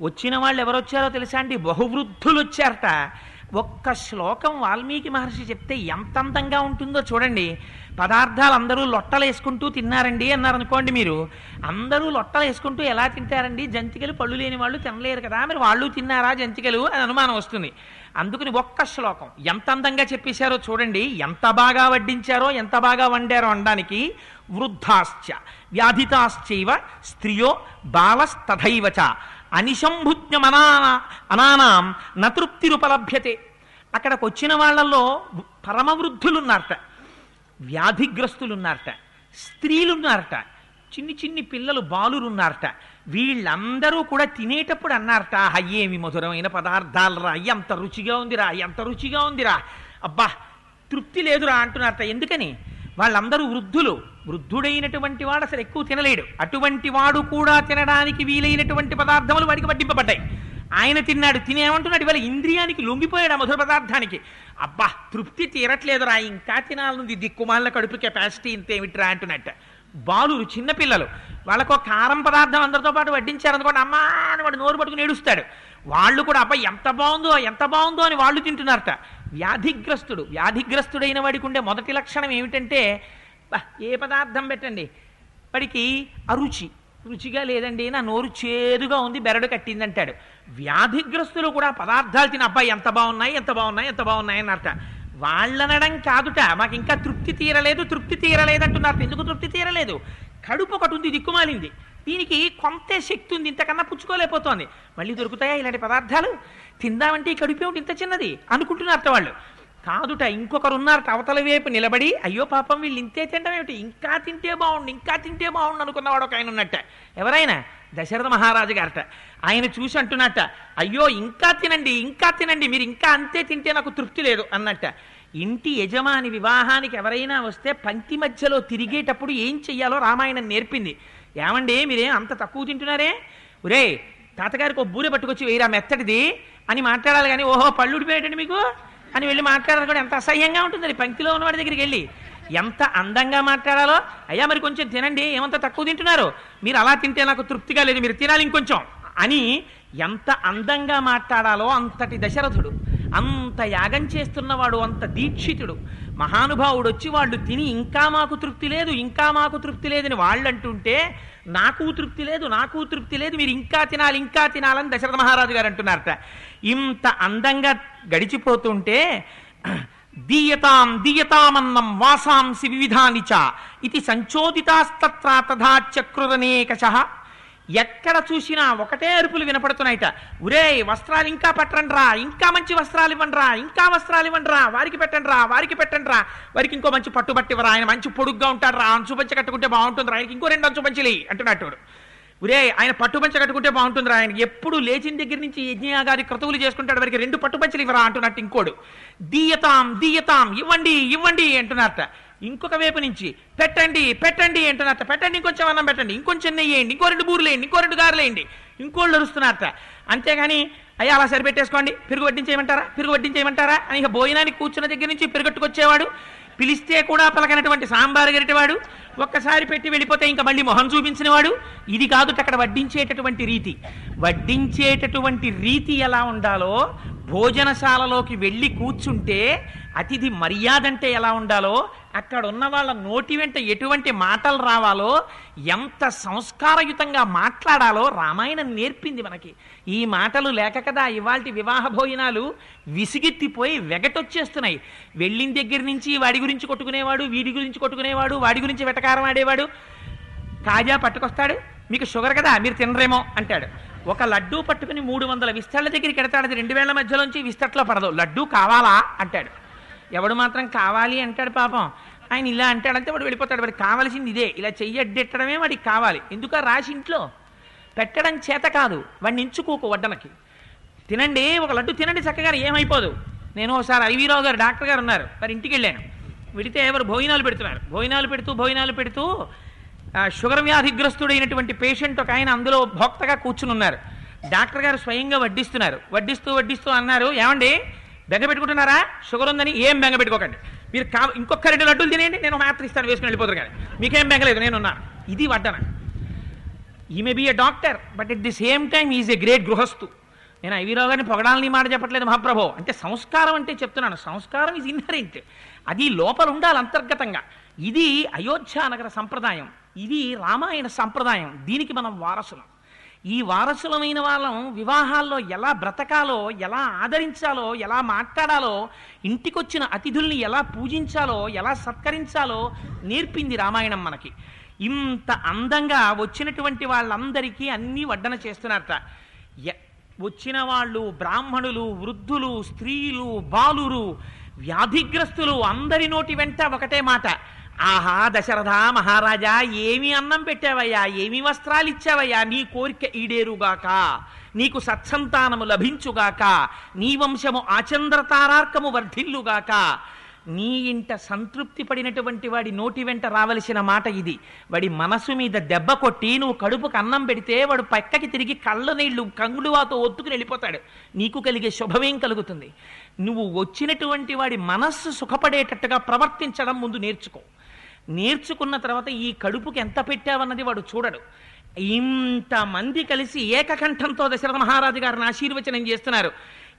వచ్చిన వాళ్ళు ఎవరొచ్చారో తెలుసా అండి? బహువృద్ధులు వచ్చారట ఒక్క శ్లోకం వాల్మీకి మహర్షి చెప్తే ఎంత అందంగా ఉంటుందో చూడండి. పదార్థాలు అందరూ లొట్టలు వేసుకుంటూ తిన్నారండి అన్నారు అనుకోండి మీరు. అందరూ లొట్టలు వేసుకుంటూ ఎలా తింటారండి? జంతికలు పళ్ళు లేని వాళ్ళు తినలేరు కదా మరి వాళ్ళు తిన్నారా జంతికలు అని అనుమానం వస్తుంది. అందుకని ఒక్క శ్లోకం. ఎంత అందంగా చెప్పేశారో చూడండి. ఎంత బాగా వడ్డించారో ఎంత బాగా వండారో అనడానికి వృద్ధాశ్చ వ్యాధితాశ్చైవ స్త్రియో బాలస్తథైవచ అనిశంభుజ్ఞమనా అనానాం నతృప్తిరుపలభ్యతే అక్కడికి వచ్చిన వాళ్ళల్లో పరమవృద్ధులున్నారట వ్యాధిగ్రస్తులున్నారట స్త్రీలున్నారట చిన్ని చిన్ని పిల్లలు బాలురున్నారట వీళ్ళందరూ కూడా తినేటప్పుడు అన్నారట అయ్యేమి మధురమైన పదార్థాలరా ఎంత రుచిగా ఉందిరా ఎంత రుచిగా ఉందిరా అబ్బా తృప్తి లేదురా అంటున్నారట. ఎందుకని? వాళ్ళందరూ వృద్ధులు. వృద్ధుడైనటువంటి వాడు అసలు ఎక్కువ తినలేడు. అటువంటి వాడు కూడా తినడానికి వీలైనటువంటి పదార్థములు వాడికి వడ్డింపబడ్డాయి. ఆయన తిన్నాడు తినేమంటున్నాడు. ఇవాళ ఇంద్రియానికి లొంగిపోయాడు ఆ మధుర పదార్థానికి. అబ్బా తృప్తి తీరట్లేదురా ఇంకా తినాలనుంది. దిక్కుమాలిన కడుపు కెపాసిటీ ఇంతేమిట్రా అంటున్నట్ట. బాలురు చిన్నపిల్లలు వాళ్ళకు కారం పదార్థం అందరితో పాటు వడ్డించారనుకోండి అమ్మా అని వాడు నోరు పట్టుకుని ఏడుస్తాడు. వాళ్ళు కూడా అబ్బాయి ఎంత బాగుందో ఎంత బాగుందో అని వాళ్ళు తింటున్నారట. వ్యాధిగ్రస్తుడు వ్యాధిగ్రస్తుడైన వాడికి ఉండే మొదటి లక్షణం ఏమిటంటే ఏ పదార్థం పెట్టండి? వాడికి అరుచి రుచిగా లేదండి నా నోరు చేదుగా ఉంది బెరడు కట్టింది అంటాడు వ్యాధిగ్రస్తులు కూడా పదార్థాలు తిన అబ్బాయి ఎంత బాగున్నాయి ఎంత బాగున్నాయి ఎంత బాగున్నాయి అన్నట వాళ్ళనడం కాదుట మాకు ఇంకా తృప్తి తీరలేదు తృప్తి తీరలేదు అంటున్నారు. ఎందుకు తృప్తి తీరలేదు? కడుపు ఒకటి ఉంది దిక్కుమాలింది. దీనికి కొంతే శక్తి ఉంది ఇంతకన్నా పుచ్చుకోలేకపోతోంది. మళ్ళీ దొరుకుతాయా ఇలాంటి పదార్థాలు? తిందామంటే ఈ కడుపు ఇంత చిన్నది అనుకుంటున్నారట వాళ్ళు కాదుట ఇంకొకరున్నారట అవతల వైపు నిలబడి అయ్యో పాపం వీళ్ళు ఇంతే తినడం ఏమిటి? ఇంకా తింటే బాగుండు ఇంకా తింటే బాగుండు అనుకున్నవాడు ఒక ఆయన ఉన్నట్ట. ఎవరైనా? దశరథ మహారాజు గారట. ఆయన చూసి అంటున్నట్ట అయ్యో ఇంకా తినండి ఇంకా తినండి మీరు ఇంకా అంతే తింటే నాకు తృప్తి లేదు అన్నట్ట. ఇంటి యజమాని వివాహానికి ఎవరైనా వస్తే పంక్తి మధ్యలో తిరిగేటప్పుడు ఏం చెయ్యాలో రామాయణం నేర్పింది. ఏమండి మీరేం అంత తక్కువ తింటున్నారే? ఒరే తాతగారికి ఒక బూరె పట్టుకొచ్చి వేయరా మెత్తటిది. అని మాట్లాడాలి కానీ ఓహో పళ్ళుడిపోయేటండి మీకు? అని వెళ్ళి మాట్లాడాలి కూడా ఎంత అసహ్యంగా ఉంటుంది పంక్తిలో ఉన్నవాడి దగ్గరికి వెళ్ళి ఎంత అందంగా మాట్లాడాలో? అయ్యా మరి కొంచెం తినండి ఏమంత తక్కువ తింటున్నారు? మీరు అలా తింటే నాకు తృప్తిగా లేదు మీరు తినాలి ఇంకొంచెం అని ఎంత అందంగా మాట్లాడాలో అంతటి దశరథుడు అంత యాగం చేస్తున్నవాడు అంత దీక్షితుడు మహానుభావుడు వచ్చి వాళ్ళు తిని ఇంకా మాకు తృప్తి లేదు ఇంకా మాకు తృప్తి లేదని వాళ్ళు అంటుంటే నాకు తృప్తి లేదు నాకు తృప్తి లేదు మీరు ఇంకా తినాలి ఇంకా తినాలని దశరథ మహారాజు గారు అంటున్నారట. ఇంత అందంగా గడిచిపోతుంటే దీయతాం దీయతామన్నం వాసాంసి వివిధాని చ ఇది సంచోదితాస్తత్రా తథా చక్రురనేకశ ఎక్కడ చూసినా ఒకటే అరుపులు వినపడుతున్నాయిట. ఉరే వస్త్రాలు ఇంకా పట్టండ్రా ఇంకా మంచి వస్త్రాలు ఇవ్వండిరా ఇంకా వస్త్రాలు ఇవ్వండిరా వారికి పెట్టండిరా వారికి పెట్టండిరా. వారికి ఇంకో మంచి పట్టుబట్టివరా ఆయన మంచి పొడుగ్గా ఉంటాడు రా అంచు పంచ కట్టుకుంటే బాగుంటుంది ఆయనకి ఇంకో రెండు అంచు పంచలి అంటున్నట్టు ఉరే ఆయన పట్టు పంచ కట్టుకుంటే బాగుంటుంది ఆయన. ఎప్పుడు లేచిన దగ్గర నుంచి యజ్ఞయాగాది క్రతువులు చేసుకుంటాడు వారికి రెండు పట్టు పంచలు ఇవ్వరా అంటున్నట్టు ఇంకోడు. దీయతాం దీయతాం ఇవ్వండి ఇవ్వండి అంటున్నారట ఇంకొక వైపు నుంచి పెట్టండి పెట్టండి అంటున్నారట పెట్టండి ఇంకొంచెం అన్నం పెట్టండి ఇంకొంచెం నెయ్యి వేయండి ఇంకో రెండు బూర్లు వేయండి ఇంకో రెండు గారెలు వేయండి. ఇంకోళ్ళు అరుస్తున్నారట అంతేగాని అయ్యా అలా సరిపెట్టేసుకోండి. పెరుగు వడ్డించేయమంటారా? పెరుగు వడ్డించేయమంటారా? అని ఇక భోజనానికి కూర్చున్న దగ్గర నుంచి పెరుగట్టుకొచ్చేవాడు. పిలిస్తే కూడా పలకనటువంటి సాంబారు గరిటవాడు ఒక్కసారి పెట్టి వెళ్ళిపోతే ఇంకా మళ్ళీ మొహం చూపించిన వాడు ఇది కాదు అక్కడ వడ్డించేటటువంటి రీతి. వడ్డించేటటువంటి రీతి ఎలా ఉండాలో భోజనశాలలోకి వెళ్ళి కూర్చుంటే అతిథి మర్యాద అంటే ఎలా ఉండాలో అక్కడ ఉన్న వాళ్ళ నోటి వెంట ఎటువంటి మాటలు రావాలో ఎంత సంస్కారయుతంగా మాట్లాడాలో రామాయణం నేర్పింది మనకి. ఈ మాటలు లేక కదా ఇవాళ వివాహ భోజనాలు విసిగెత్తిపోయి వెగటొచ్చేస్తున్నాయి. వెళ్ళిన దగ్గర నుంచి వాడి గురించి కొట్టుకునేవాడు వీడి గురించి కొట్టుకునేవాడు వాడి గురించి వెటకారం ఆడేవాడు. కాజా పట్టుకొస్తాడు మీకు షుగర్ కదా మీరు తినరేమో అంటాడు. ఒక లడ్డూ పట్టుకుని మూడు వందల విస్తళ్ళ దగ్గరికి ఎడతాడు రెండు వేల మధ్యలోంచి విస్తట్లో పడదు. లడ్డూ కావాలా? అంటాడు. ఎవడు మాత్రం కావాలి అంటాడు పాపం. ఆయన ఇలా అంటాడంటే వాడు వెళ్ళిపోతాడు. వాడికి కావాల్సింది ఇదే. ఇలా చెయ్యడ్డెట్టడమే వాడికి కావాలి. ఎందుక రాసి ఇంట్లో? పెట్టడం చేత కాదు. వాడిని ఎంచుకోకు వడ్డనకి. తినండి ఒక లడ్డు తినండి చక్కగా ఏమైపోదు. నేను ఒకసారి ఐవీరావు గారు డాక్టర్ గారు ఉన్నారు. వారి ఇంటికి వెళ్ళాను. విడితే ఎవరు భోజనాలు పెడుతున్నారు? భోజనాలు పెడుతూ భోజనాలు పెడుతూ షుగర్ వ్యాధిగ్రస్తుడైనటువంటి పేషెంట్ ఒక ఆయన అందులో భోక్తగా కూర్చుని ఉన్నారు డాక్టర్ గారు స్వయంగా వడ్డిస్తున్నారు. వడ్డిస్తూ వడ్డిస్తూ అన్నారు ఏమండి బెంగ పెట్టుకుంటున్నారా? షుగర్ ఉందని ఏం బెంగ పెట్టుకోకండి. మీరు కా ఇంకొక రెండు లడ్డూలు తినేయండి నేను మాత్రం ఇస్తాను వేసుకుని వెళ్ళిపోతారు కానీ. మీకేం బెంగలేదు నేనున్నాను ఇది వడ్డన. He may be a doctor but at the same time is a great గృహస్థు. నేను ఐవీరావు గారిని పొగడాలని మాట చెప్పట్లేదు మహాప్రభో. అంటే సంస్కారం అంటే చెప్తున్నాను. సంస్కారం ఈజ్ ఇన్హరెంట్ అది లోపల ఉండాలి అంతర్గతంగా. ఇది అయోధ్య నగర సంప్రదాయం. ఇది రామాయణ సంప్రదాయం. దీనికి మనం వారసులం. ఈ వారసులమైన వాళ్ళం వివాహాల్లో ఎలా బ్రతకాలో ఎలా ఆదరించాలో ఎలా మాట్లాడాలో ఇంటికొచ్చిన అతిథుల్ని ఎలా పూజించాలో ఎలా సత్కరించాలో నేర్పింది రామాయణం మనకి. ఇంత అందంగా వచ్చినటువంటి వాళ్ళందరికీ అన్నీ వడ్డన చేస్తున్నారట. వచ్చిన వాళ్ళు బ్రాహ్మణులు వృద్ధులు స్త్రీలు బాలురు వ్యాధిగ్రస్తులు అందరి నోటి వెంట ఒకటే మాట. ఆహా దశరథ మహారాజా ఏమి అన్నం పెట్టావయ్యా ఏమి వస్త్రాలు ఇచ్చావయ్యా నీ కోరిక ఈడేరుగాక. నీకు సత్సంతానము లభించుగాక. నీ వంశము ఆచంద్రతారార్కము వర్ధిల్లుగాక. నీ ఇంట సంతృప్తి పడినటువంటి వాడి నోటి వెంట రావలసిన మాట ఇది. వాడి మనసు మీద దెబ్బ కొట్టి నువ్వు కడుపుకు అన్నం పెడితే వాడు పక్కకి తిరిగి కళ్ళ నీళ్ళు కంగుడువాతో ఒత్తుకుని వెళ్ళిపోతాడు. నీకు కలిగే శుభమేం కలుగుతుంది? నువ్వు వచ్చినటువంటి వాడి మనస్సు సుఖపడేటట్టుగా ప్రవర్తించడం ముందు నేర్చుకో. నేర్చుకున్న తర్వాత ఈ కడుపుకి ఎంత పెట్టావన్నది వాడు చూడడు. ఇంతమంది కలిసి ఏకకంఠంతో దశరథ మహారాజు గారిని ఆశీర్వచనం చేస్తున్నారు.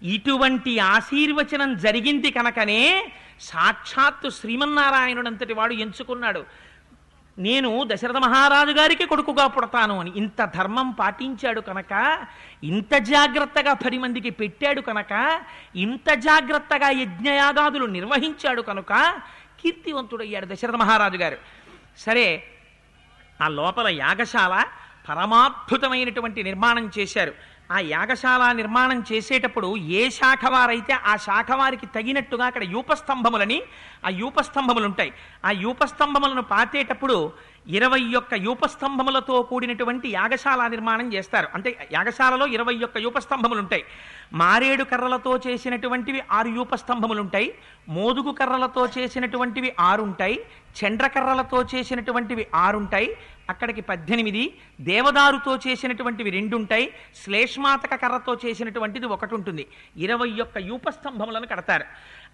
ఇటువంటి ఆశీర్వచనం జరిగింది కనుకనే సాక్షాత్తు శ్రీమన్నారాయణుడంతటి వాడు ఎంచుకున్నాడు. నేను దశరథ మహారాజు గారికి కొడుకుగా పుడతాను అని ఇంత ధర్మం పాటించాడు కనుక ఇంత జాగ్రత్తగా పది మందికి పెట్టాడు కనుక ఇంత జాగ్రత్తగా యజ్ఞయాగాదులు నిర్వహించాడు కనుక కీర్తివంతుడయ్యాడు దశరథ మహారాజు గారు. సరే ఆ లోపల యాగశాల పరమాద్భుతమైనటువంటి నిర్మాణం చేశారు. ఆ యాగశాల నిర్మాణం చేసేటప్పుడు ఏ శాఖ వారైతే ఆ శాఖ వారికి తగినట్టుగా అక్కడ యూపస్తంభములని ఆ యూపస్తంభములు ఉంటాయి ఆ యూపస్తంభములను పాతేటప్పుడు ఇరవై ఒక్క యూపస్తంభములతో కూడినటువంటి యాగశాల నిర్మాణం చేస్తారు. అంటే యాగశాలలో ఇరవై ఒక్క యూపస్తంభములు ఉంటాయి మారేడు కర్రలతో చేసినటువంటివి ఆరు యూపస్తంభములు ఉంటాయి మోదుగు కర్రలతో చేసినటువంటివి ఆరుంటాయి. చండ్రకర్రలతో చేసినటువంటివి ఆరుంటాయి. అక్కడికి పద్దెనిమిది. దేవదారుతో చేసినటువంటివి రెండుంటాయి. శ్లేష్మాతక కర్రతో చేసినటువంటిది ఒకటి ఉంటుంది ఇరవై ఒక్క యూపస్తంభములను కడతారు.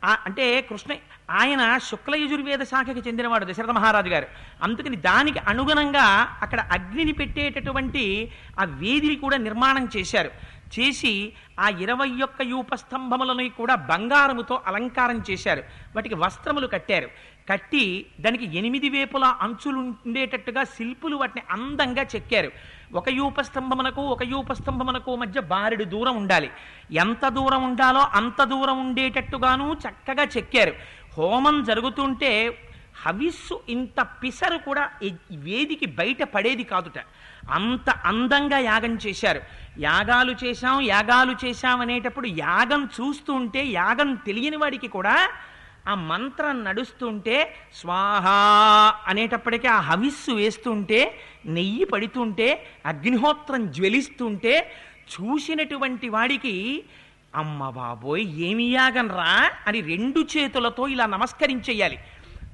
అంటే కృష్ణ ఆయన శుక్ల యజుర్వేద శాఖకి చెందినవాడు దశరథ మహారాజు గారు. అందుకని దానికి అనుగుణంగా అక్కడ అగ్నిని పెట్టేటటువంటి ఆ వేదిని కూడా నిర్మాణం చేశారు. చేసి ఆ ఇరవై యొక్క యూపస్తంభములను కూడా బంగారముతో అలంకారం చేశారు. వాటికి వస్త్రములు కట్టారు. కట్టి దానికి ఎనిమిది వేపుల అంచులు ఉండేటట్టుగా శిల్పులు వాటిని అందంగా చెక్కారు. ఒక యూపస్తంభమునకు ఒక యూపస్తంభమునకు మధ్య బారెడు దూరం ఉండాలి. ఎంత దూరం ఉండాలో అంత దూరం ఉండేటట్టుగాను చక్కగా చెక్కారు. హోమం జరుగుతుంటే హవిస్సు ఇంత పిసరు కూడా వేదికి బయట పడేది కాదుట. అంత అందంగా యాగం చేశారు. యాగాలు చేశాం యాగాలు చేశాం అనేటప్పుడు యాగం చూస్తూ ఉంటే యాగం తెలియని వాడికి కూడా ఆ మంత్రం నడుస్తుంటే స్వాహ అనేటప్పటికీ ఆ హవిస్సు వేస్తుంటే నెయ్యి పడుతుంటే అగ్నిహోత్రం జ్వలిస్తుంటే చూసినటువంటి వాడికి అమ్మ బాబోయ్ ఏమి యాగం రా అని రెండు చేతులతో ఇలా నమస్కరించేయాలి.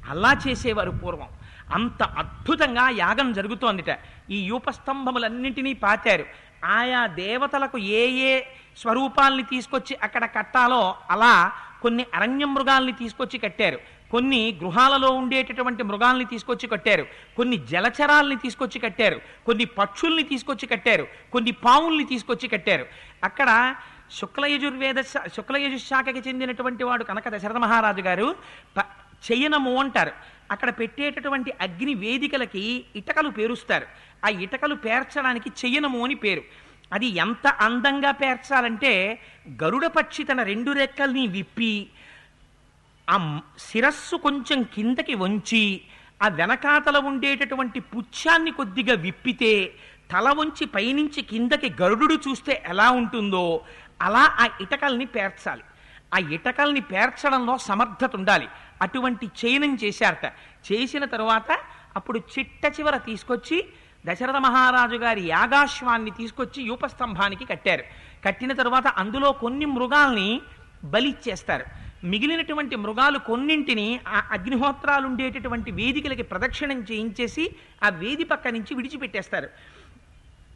అలా చేసేవారు పూర్వం. అంత అద్భుతంగా యాగం జరుగుతోందిట. ఈ యూపస్తంభములన్నింటినీ పాతారు. ఆయా దేవతలకు ఏ ఏ స్వరూపాల్ని తీసుకొచ్చి అక్కడ కట్టాలో అలా కొన్ని అరణ్య మృగాల్ని తీసుకొచ్చి కట్టారు. కొన్ని గృహాలలో ఉండేటటువంటి మృగాల్ని తీసుకొచ్చి కట్టారు. కొన్ని జలచరాల్ని తీసుకొచ్చి కట్టారు. కొన్ని పక్షుల్ని తీసుకొచ్చి కట్టారు. కొన్ని పావుల్ని తీసుకొచ్చి కట్టారు. అక్కడ శుక్లయజుర్వేద శా- శుక్లయజుశాఖకి చెందినటువంటి వాడు కనుక దశరథ మహారాజు గారు చయనము అంటారు. అక్కడ పెట్టేటటువంటి అగ్ని వేదికలకి ఇటకలు పేరుస్తారు. ఆ ఇటకలు పేర్చడానికి చెయ్యనము అని పేరు. అది ఎంత అందంగా పేర్చాలంటే గరుడ పక్షి తన రెండు రెక్కల్ని విప్పి ఆ శిరస్సు కొంచెం కిందకి వంచి ఆ వెనకాతల ఉండేటటువంటి పుచ్ఛాన్ని కొద్దిగా విప్పితే తల వంచి పైనుంచి కిందకి గరుడు చూస్తే ఎలా ఉంటుందో అలా ఆ ఇటకల్ని పేర్చాలి. ఆ ఇటకల్ని పేర్చడంలో సమర్థత ఉండాలి. అటువంటి చైనం చేశారట. చేసిన తర్వాత అప్పుడు చిట్ట చివర తీసుకొచ్చి దశరథ మహారాజు గారి యాగాశ్వాన్ని తీసుకొచ్చి యూపస్తంభానికి కట్టారు. కట్టిన తరువాత అందులో కొన్ని మృగాల్ని బలిచ్చేస్తారు. మిగిలినటువంటి మృగాలు కొన్నింటిని ఆ అగ్నిహోత్రాలు ఉండేటటువంటి వేదికలకి ప్రదక్షిణం చేయించేసి ఆ వేది పక్క నుంచి విడిచిపెట్టేస్తారు.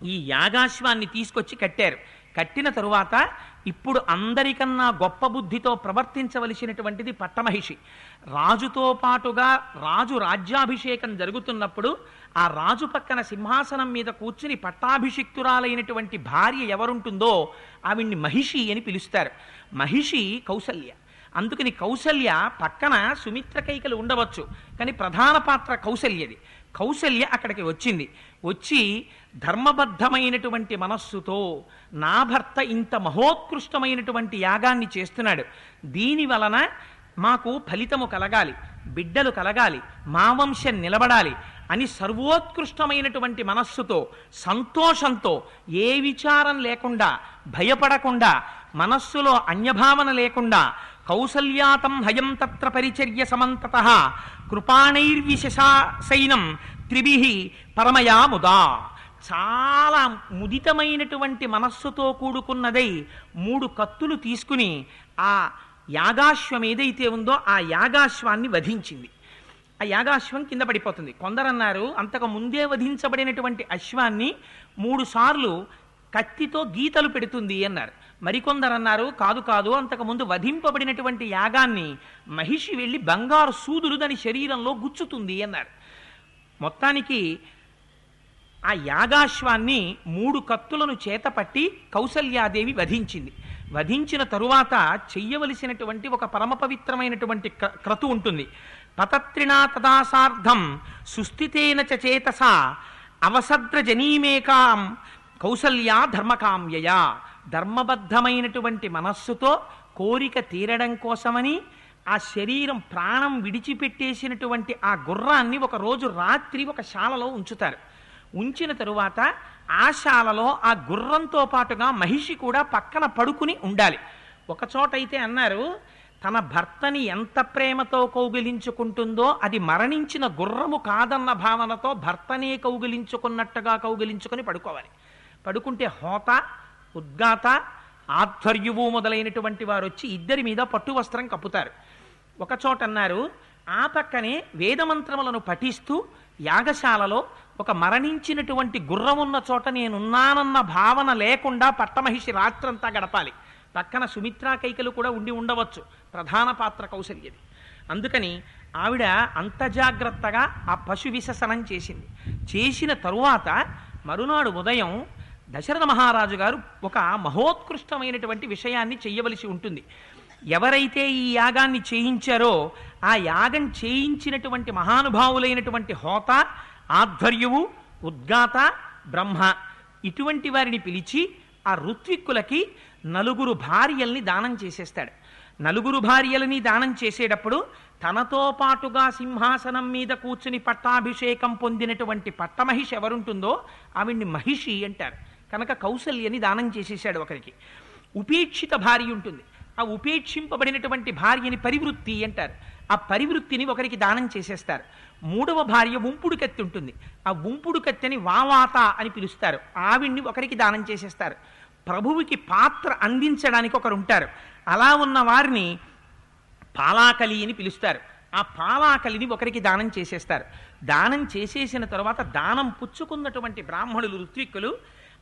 ఈ యాగాశ్వాన్ని తీసుకొచ్చి కట్టారు. కట్టిన తరువాత ఇప్పుడు అందరికన్నా గొప్ప బుద్ధితో ప్రవర్తించవలసినటువంటిది పట్టమహిషి. రాజుతో పాటుగా రాజు రాజ్యాభిషేకం జరుగుతున్నప్పుడు ఆ రాజు పక్కన సింహాసనం మీద కూర్చుని పట్టాభిషిక్తురాలైనటువంటి భార్య ఎవరుంటుందో ఆవిడ్ని మహిషి అని పిలుస్తారు. మహిషి కౌసల్య. అందుకని కౌసల్య పక్కన సుమిత్ర కైకలు ఉండవచ్చు. కానీ ప్రధాన పాత్ర కౌసల్యది. కౌసల్య అక్కడికి వచ్చింది. వచ్చి ధర్మబద్ధమైనటువంటి మనస్సుతో నా భర్త ఇంత మహోత్కృష్టమైనటువంటి యాగాన్ని చేస్తున్నాడు. దీని వలన మాకు ఫలితము కలగాలి బిడ్డలు కలగాలి మా వంశం నిలబడాలి అని సర్వోత్కృష్టమైనటువంటి మనస్సుతో సంతోషంతో ఏ విచారం లేకుండా భయపడకుండా మనస్సులో అన్యభావన లేకుండా కౌసల్యాతం హయం తత్ర పరిచర్య సమంతత కృపాణైర్విశేషాసైనం త్రిభి పరమయా ముదా చాలా ముదితమైనటువంటి మనస్సుతో కూడుకున్నదై మూడు కత్తులు తీసుకుని ఆ యాగాశ్వం ఏదైతే ఉందో ఆ యాగాశ్వాన్ని వధించింది. ఆ యాగాశ్వం కింద పడిపోతుంది. కొందరన్నారు అంతకు ముందే వధించబడినటువంటి అశ్వాన్ని మూడు సార్లు కత్తితో గీతలు పెడుతుంది అన్నారు. మరికొందరన్నారు కాదు కాదు అంతకుముందు వధింపబడినటువంటి యాగాన్ని మహిషి వెళ్ళి బంగారు సూదులు దాని శరీరంలో గుచ్చుతుంది అన్నారు. మొత్తానికి ఆ యాగాశ్వాన్ని మూడు కత్తులను చేతపట్టి కౌసల్యాదేవి వధించింది. వధించిన తరువాత చెయ్యవలసినటువంటి ఒక పరమ పవిత్రమైనటువంటి క్రతు ఉంటుంది. పతత్రిణా తదాసార్థం సుస్థితేన చ చేతస అవసద్ర జనీమేకాం కౌసల్యా ధర్మకామ్యయా. ధర్మబద్ధమైనటువంటి మనస్సుతో కోరిక తీరడం కోసమని ఆ శరీరం ప్రాణం విడిచిపెట్టేసినటువంటి ఆ గుర్రాన్ని ఒక రోజు రాత్రి ఒక శాలలో ఉంచుతారు. ఉంచిన తరువాత ఆ శాలలో ఆ గుర్రంతో పాటుగా మహిషి కూడా పక్కన పడుకుని ఉండాలి. ఒక అన్నారు తన భర్తని ఎంత ప్రేమతో కౌగిలించుకుంటుందో అది మరణించిన గుర్రము కాదన్న భావనతో భర్తనే కౌగిలించుకున్నట్టుగా కౌగిలించుకొని పడుకోవాలి. పడుకుంటే హోత ఉద్గాత ఆధ్వర్యువు మొదలైనటువంటి వారు వచ్చి ఇద్దరి మీద పట్టు వస్త్రం కప్పుతారు. ఒక చోట అన్నారు ఆ పక్కనే వేదమంత్రములను పఠిస్తూ యాగశాలలో ఒక మరణించినటువంటి గుర్రం ఉన్న చోట నేనున్నానన్న భావన లేకుండా పట్టమహిషి రాత్రంతా గడపాలి. పక్కన సుమిత్రా కైకలు కూడా ఉండి ఉండవచ్చు ప్రధాన పాత్ర కౌశల్యది. అందుకని ఆవిడ అంత జాగ్రత్తగా ఆ పశు విససనం చేసింది. చేసిన తరువాత మరునాడు ఉదయం దశరథ మహారాజు గారు ఒక మహోత్కృష్టమైనటువంటి విషయాన్ని చెయ్యవలసి ఉంటుంది. ఎవరైతే ఈ యాగాన్ని చేయించారో ఆ యాగం చేయించినటువంటి మహానుభావులైనటువంటి హోత ఆధ్వర్యువు ఉద్గాత బ్రహ్మ ఇటువంటి వారిని పిలిచి ఆ ఋత్విక్కులకి నలుగురు భార్యల్ని దానం చేసేస్తాడు. నలుగురు భార్యలని దానం చేసేటప్పుడు తనతో పాటుగా సింహాసనం మీద కూర్చుని పట్టాభిషేకం పొందినటువంటి పట్టమహిషి ఎవరుంటుందో ఆవిడ్ని మహిషి అంటారు. కనుక కౌసల్యని దానం చేసేసాడు ఒకరికి. ఉపేక్షిత భార్య ఉంటుంది. ఆ ఉపేక్షింపబడినటువంటి భార్యని పరివృత్తి అంటారు. ఆ పరివృత్తిని ఒకరికి దానం చేసేస్తారు. మూడవ భార్య ఉంపుడు కత్తి ఉంటుంది. ఆ ఉంపుడు కత్తిని వావాత అని పిలుస్తారు. ఆవిడ్ని ఒకరికి దానం చేసేస్తారు. ప్రభువుకి పాత్ర అందించడానికి ఒకరు ఉంటారు. అలా ఉన్న వారిని పాలాకలి అని పిలుస్తారు. ఆ పాలాకలిని ఒకరికి దానం చేసేస్తారు. దానం చేసేసిన తర్వాత దానం పుచ్చుకున్నటువంటి బ్రాహ్మణులు ఋత్విక్కులు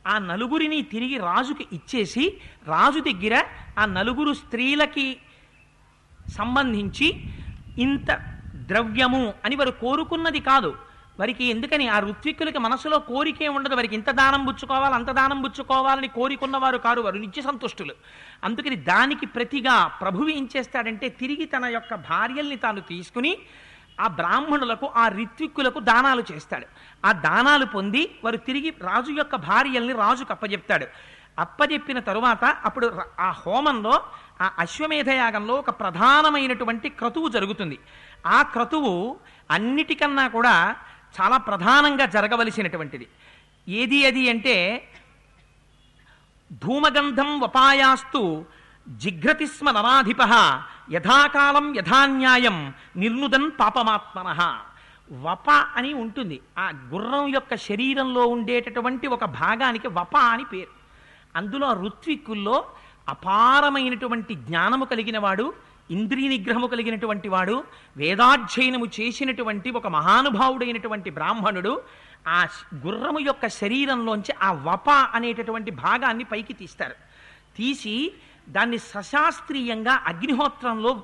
ఆ నలుగురిని తిరిగి రాజుకి ఇచ్చేసి రాజు దగ్గర ఆ నలుగురు స్త్రీలకి సంబంధించి ఇంత ద్రవ్యము అని వారు కోరుకున్నది కాదు. వారికి ఎందుకని ఆ ఋత్విక్కులకి మనసులో కోరికే ఉండదు. వారికి ఇంత దానం పుచ్చుకోవాలి అంత దానం పుచ్చుకోవాలని కోరికున్నవారు కారు వారు నిత్య సంతుష్టులు. అందుకని దానికి ప్రతిగా ప్రభువు ఏం చేస్తాడంటే తిరిగి తన యొక్క భార్యల్ని తాను తీసుకుని ఆ బ్రాహ్మణులకు ఆ రిత్విక్కులకు దానాలు చేస్తాడు. ఆ దానాలు పొంది వారు తిరిగి రాజు యొక్క భార్యల్ని రాజుకు అప్పజెప్తాడు. అప్పజెప్పిన తరువాత అప్పుడు ఆ హోమంలో ఆ అశ్వమేధయాగంలో ఒక ప్రధానమైనటువంటి క్రతువు జరుగుతుంది. ఆ క్రతువు అన్నిటికన్నా కూడా చాలా ప్రధానంగా జరగవలసినటువంటిది. ఏది అది అంటే ధూమగంధం వపాయాస్తు జిఘ్రతి స్మ నరాధిప యథాకాలం యథాన్యాయం నిర్నుదన్ పాపమాత్మన. వప అని ఉంటుంది. ఆ గుర్రం యొక్క శరీరంలో ఉండేటటువంటి ఒక భాగానికి వప అని పేరు. అందులో ఋత్విక్కుల్లో అపారమైనటువంటి జ్ఞానము కలిగిన వాడు ఇంద్రియ నిగ్రహము కలిగినటువంటి వాడు వేదాధ్యయనము చేసినటువంటి ఒక మహానుభావుడైనటువంటి బ్రాహ్మణుడు ఆ గుర్రము యొక్క శరీరంలోంచి ఆ వప అనేటటువంటి భాగాన్ని పైకి తీస్తారు. తీసి దాన్ని సశాస్త్రీయంగా అగ్నిహోత్రంలో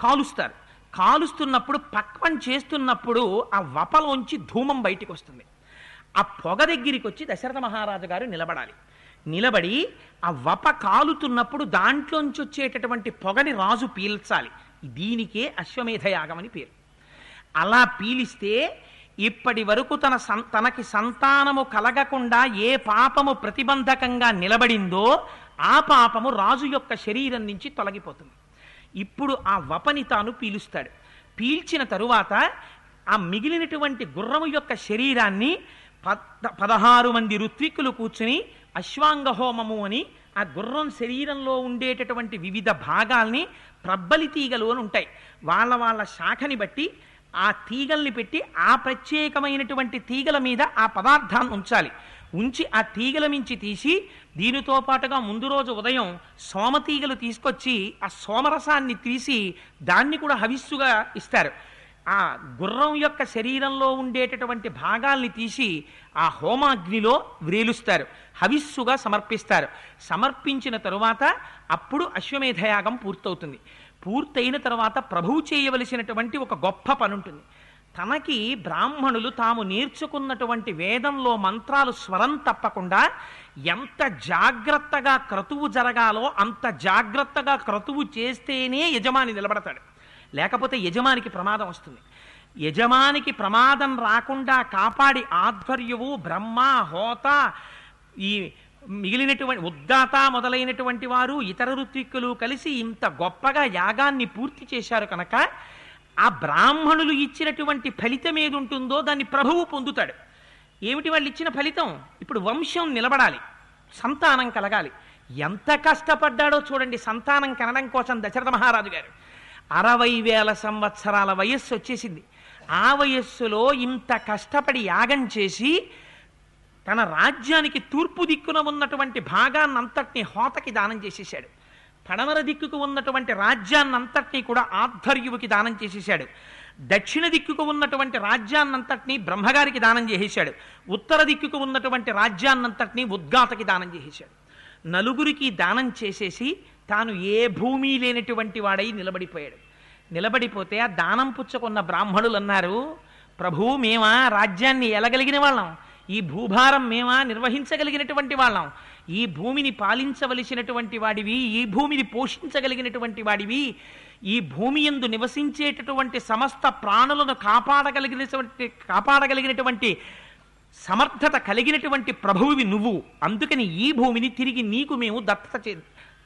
కాలుస్తారు. కాలుస్తున్నప్పుడు పక్వం చేస్తున్నప్పుడు ఆ వపలోంచి ధూమం బయటికి వస్తుంది ఆ పొగ దగ్గరికి వచ్చి దశరథ మహారాజు గారు నిలబడాలి. నిలబడి ఆ వప కాలుతున్నప్పుడు దాంట్లోంచి వచ్చేటటువంటి పొగని రాజు పీల్చాలి. దీనికే అశ్వమేధ యాగం అని పేరు. అలా పీలిస్తే ఇప్పటి వరకు తన సన్ తనకి సంతానము కలగకుండా ఏ పాపము ప్రతిబంధకంగా నిలబడిందో ఆ పాపము రాజు యొక్క శరీరం నుంచి తొలగిపోతుంది. ఇప్పుడు ఆ వపని తాను పీలుస్తాడు. పీల్చిన తరువాత ఆ మిగిలినటువంటి గుర్రము యొక్క శరీరాన్ని పద్ పదహారు మంది ఋత్విక్కులు కూర్చుని అశ్వాంగ హోమము అని ఆ గుర్రం శరీరంలో ఉండేటటువంటి వివిధ భాగాల్ని ప్రబ్బలి తీగలు అని ఉంటాయి. వాళ్ళ వాళ్ళ శాఖని బట్టి ఆ తీగల్ని పెట్టి ఆ ప్రత్యేకమైనటువంటి తీగల మీద ఆ పదార్థాన్ని ఉంచాలి. ఉంచి ఆ తీగల మించి తీసి దీనితో పాటుగా ముందు రోజు ఉదయం సోమ తీగలు తీసుకొచ్చి ఆ సోమరసాన్ని తీసి దాన్ని కూడా హవిస్సుగా ఇస్తారు. ఆ గుర్రం యొక్క శరీరంలో ఉండేటటువంటి భాగాల్ని తీసి ఆ హోమాగ్నిలో వ్రేలుస్తారు. హవిస్సుగా సమర్పిస్తారు. సమర్పించిన తరువాత అప్పుడు అశ్వమేధయాగం పూర్తవుతుంది. పూర్తయిన తర్వాత ప్రభువు చేయవలసినటువంటి ఒక గొప్ప పని ఉంటుంది తనకి బ్రాహ్మణులు తాము నేర్చుకున్నటువంటి వేదంలో మంత్రాలు స్వరం తప్పకుండా ఎంత జాగ్రత్తగా క్రతువు జరగాలో అంత జాగ్రత్తగా క్రతువు చేస్తేనే యజమాని నిలబడతాడు. లేకపోతే యజమానికి ప్రమాదం వస్తుంది. యజమానికి ప్రమాదం రాకుండా కాపాడి ఆధ్వర్యువు బ్రహ్మ హోత ఈ మిగిలినటువంటి ఉద్దాత మొదలైనటువంటి వారు ఇతర ఋత్విక్కులు కలిసి ఇంత గొప్పగా యాగాన్ని పూర్తి చేశారు కనుక ఆ బ్రాహ్మణులు ఇచ్చినటువంటి ఫలితం ఏది ఉంటుందో దాన్ని ప్రభువు పొందుతాడు. ఏమిటి వాళ్ళు ఇచ్చిన ఫలితం? ఇప్పుడు వంశం నిలబడాలి సంతానం కలగాలి. ఎంత కష్టపడ్డాడో చూడండి సంతానం కనడం కోసం దశరథ మహారాజు గారు. అరవై వేల సంవత్సరాల వయస్సు వచ్చేసింది. ఆ వయస్సులో ఇంత కష్టపడి యాగం చేసి తన రాజ్యానికి తూర్పు దిక్కున ఉన్నటువంటి భాగాన్నంతటిని హోతకి దానం చేసేశాడు. పడమర దిక్కుకు ఉన్నటువంటి రాజ్యాన్నంతటినీ కూడా ఆధ్వర్యువుకి దానం చేసేశాడు. దక్షిణ దిక్కుకు ఉన్నటువంటి రాజ్యాన్నంతటినీ బ్రహ్మగారికి దానం చేసేశాడు. ఉత్తర దిక్కుకు ఉన్నటువంటి రాజ్యాన్నంతటినీ ఉద్గాతకి దానం చేసేశాడు. నలుగురికి దానం చేసేసి తాను ఏ భూమి లేనటువంటి వాడై నిలబడిపోయాడు. నిలబడిపోతే ఆ దానం పుచ్చుకున్న బ్రాహ్మణులు అన్నారు ప్రభు మేమా రాజ్యాన్ని ఎలగలిగిన వాళ్ళం. ఈ భూభారం మేమా నిర్వహించగలిగినటువంటి వాళ్ళం. ఈ భూమిని పాలించవలసినటువంటి వాడివి ఈ భూమిని పోషించగలిగినటువంటి వాడివి ఈ భూమి ఎందు నివసించేటటువంటి సమస్త ప్రాణులను కాపాడగలిగినటువంటి కాపాడగలిగినటువంటి సమర్థత కలిగినటువంటి ప్రభువువి నువ్వు. అందుకని ఈ భూమిని తిరిగి నీకు మేము దత్తత చే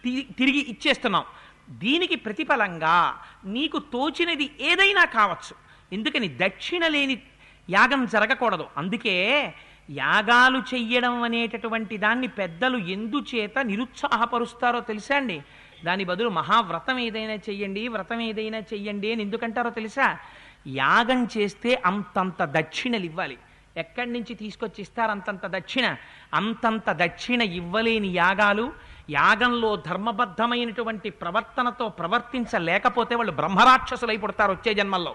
తి- తిరిగి ఇచ్చేస్తున్నాం. దీనికి ప్రతిఫలంగా నీకు తోచినది ఏదైనా కావచ్చు. ఎందుకని దక్షిణ లేని యాగం జరగకూడదు. అందుకే యాగాలు చెయ్యడం అనేటటువంటి దాన్ని పెద్దలు ఎందుచేత నిరుత్సాహపరుస్తారో తెలుసా అండి? దాని బదులు మహావ్రతం ఏదైనా చెయ్యండి వ్రతం ఏదైనా చెయ్యండి అని ఎందుకంటారో తెలుసా? యాగం చేస్తే అంతంత దక్షిణలు ఇవ్వాలి. ఎక్కడి నుంచి తీసుకొచ్చి ఇస్తారు అంతంత దక్షిణ? అంతంత దక్షిణ ఇవ్వలేని యాగాలు యాగంలో ధర్మబద్ధమైనటువంటి ప్రవర్తనతో ప్రవర్తించలేకపోతే వాళ్ళు బ్రహ్మరాక్షసులై పుడతారు వచ్చే జన్మల్లో.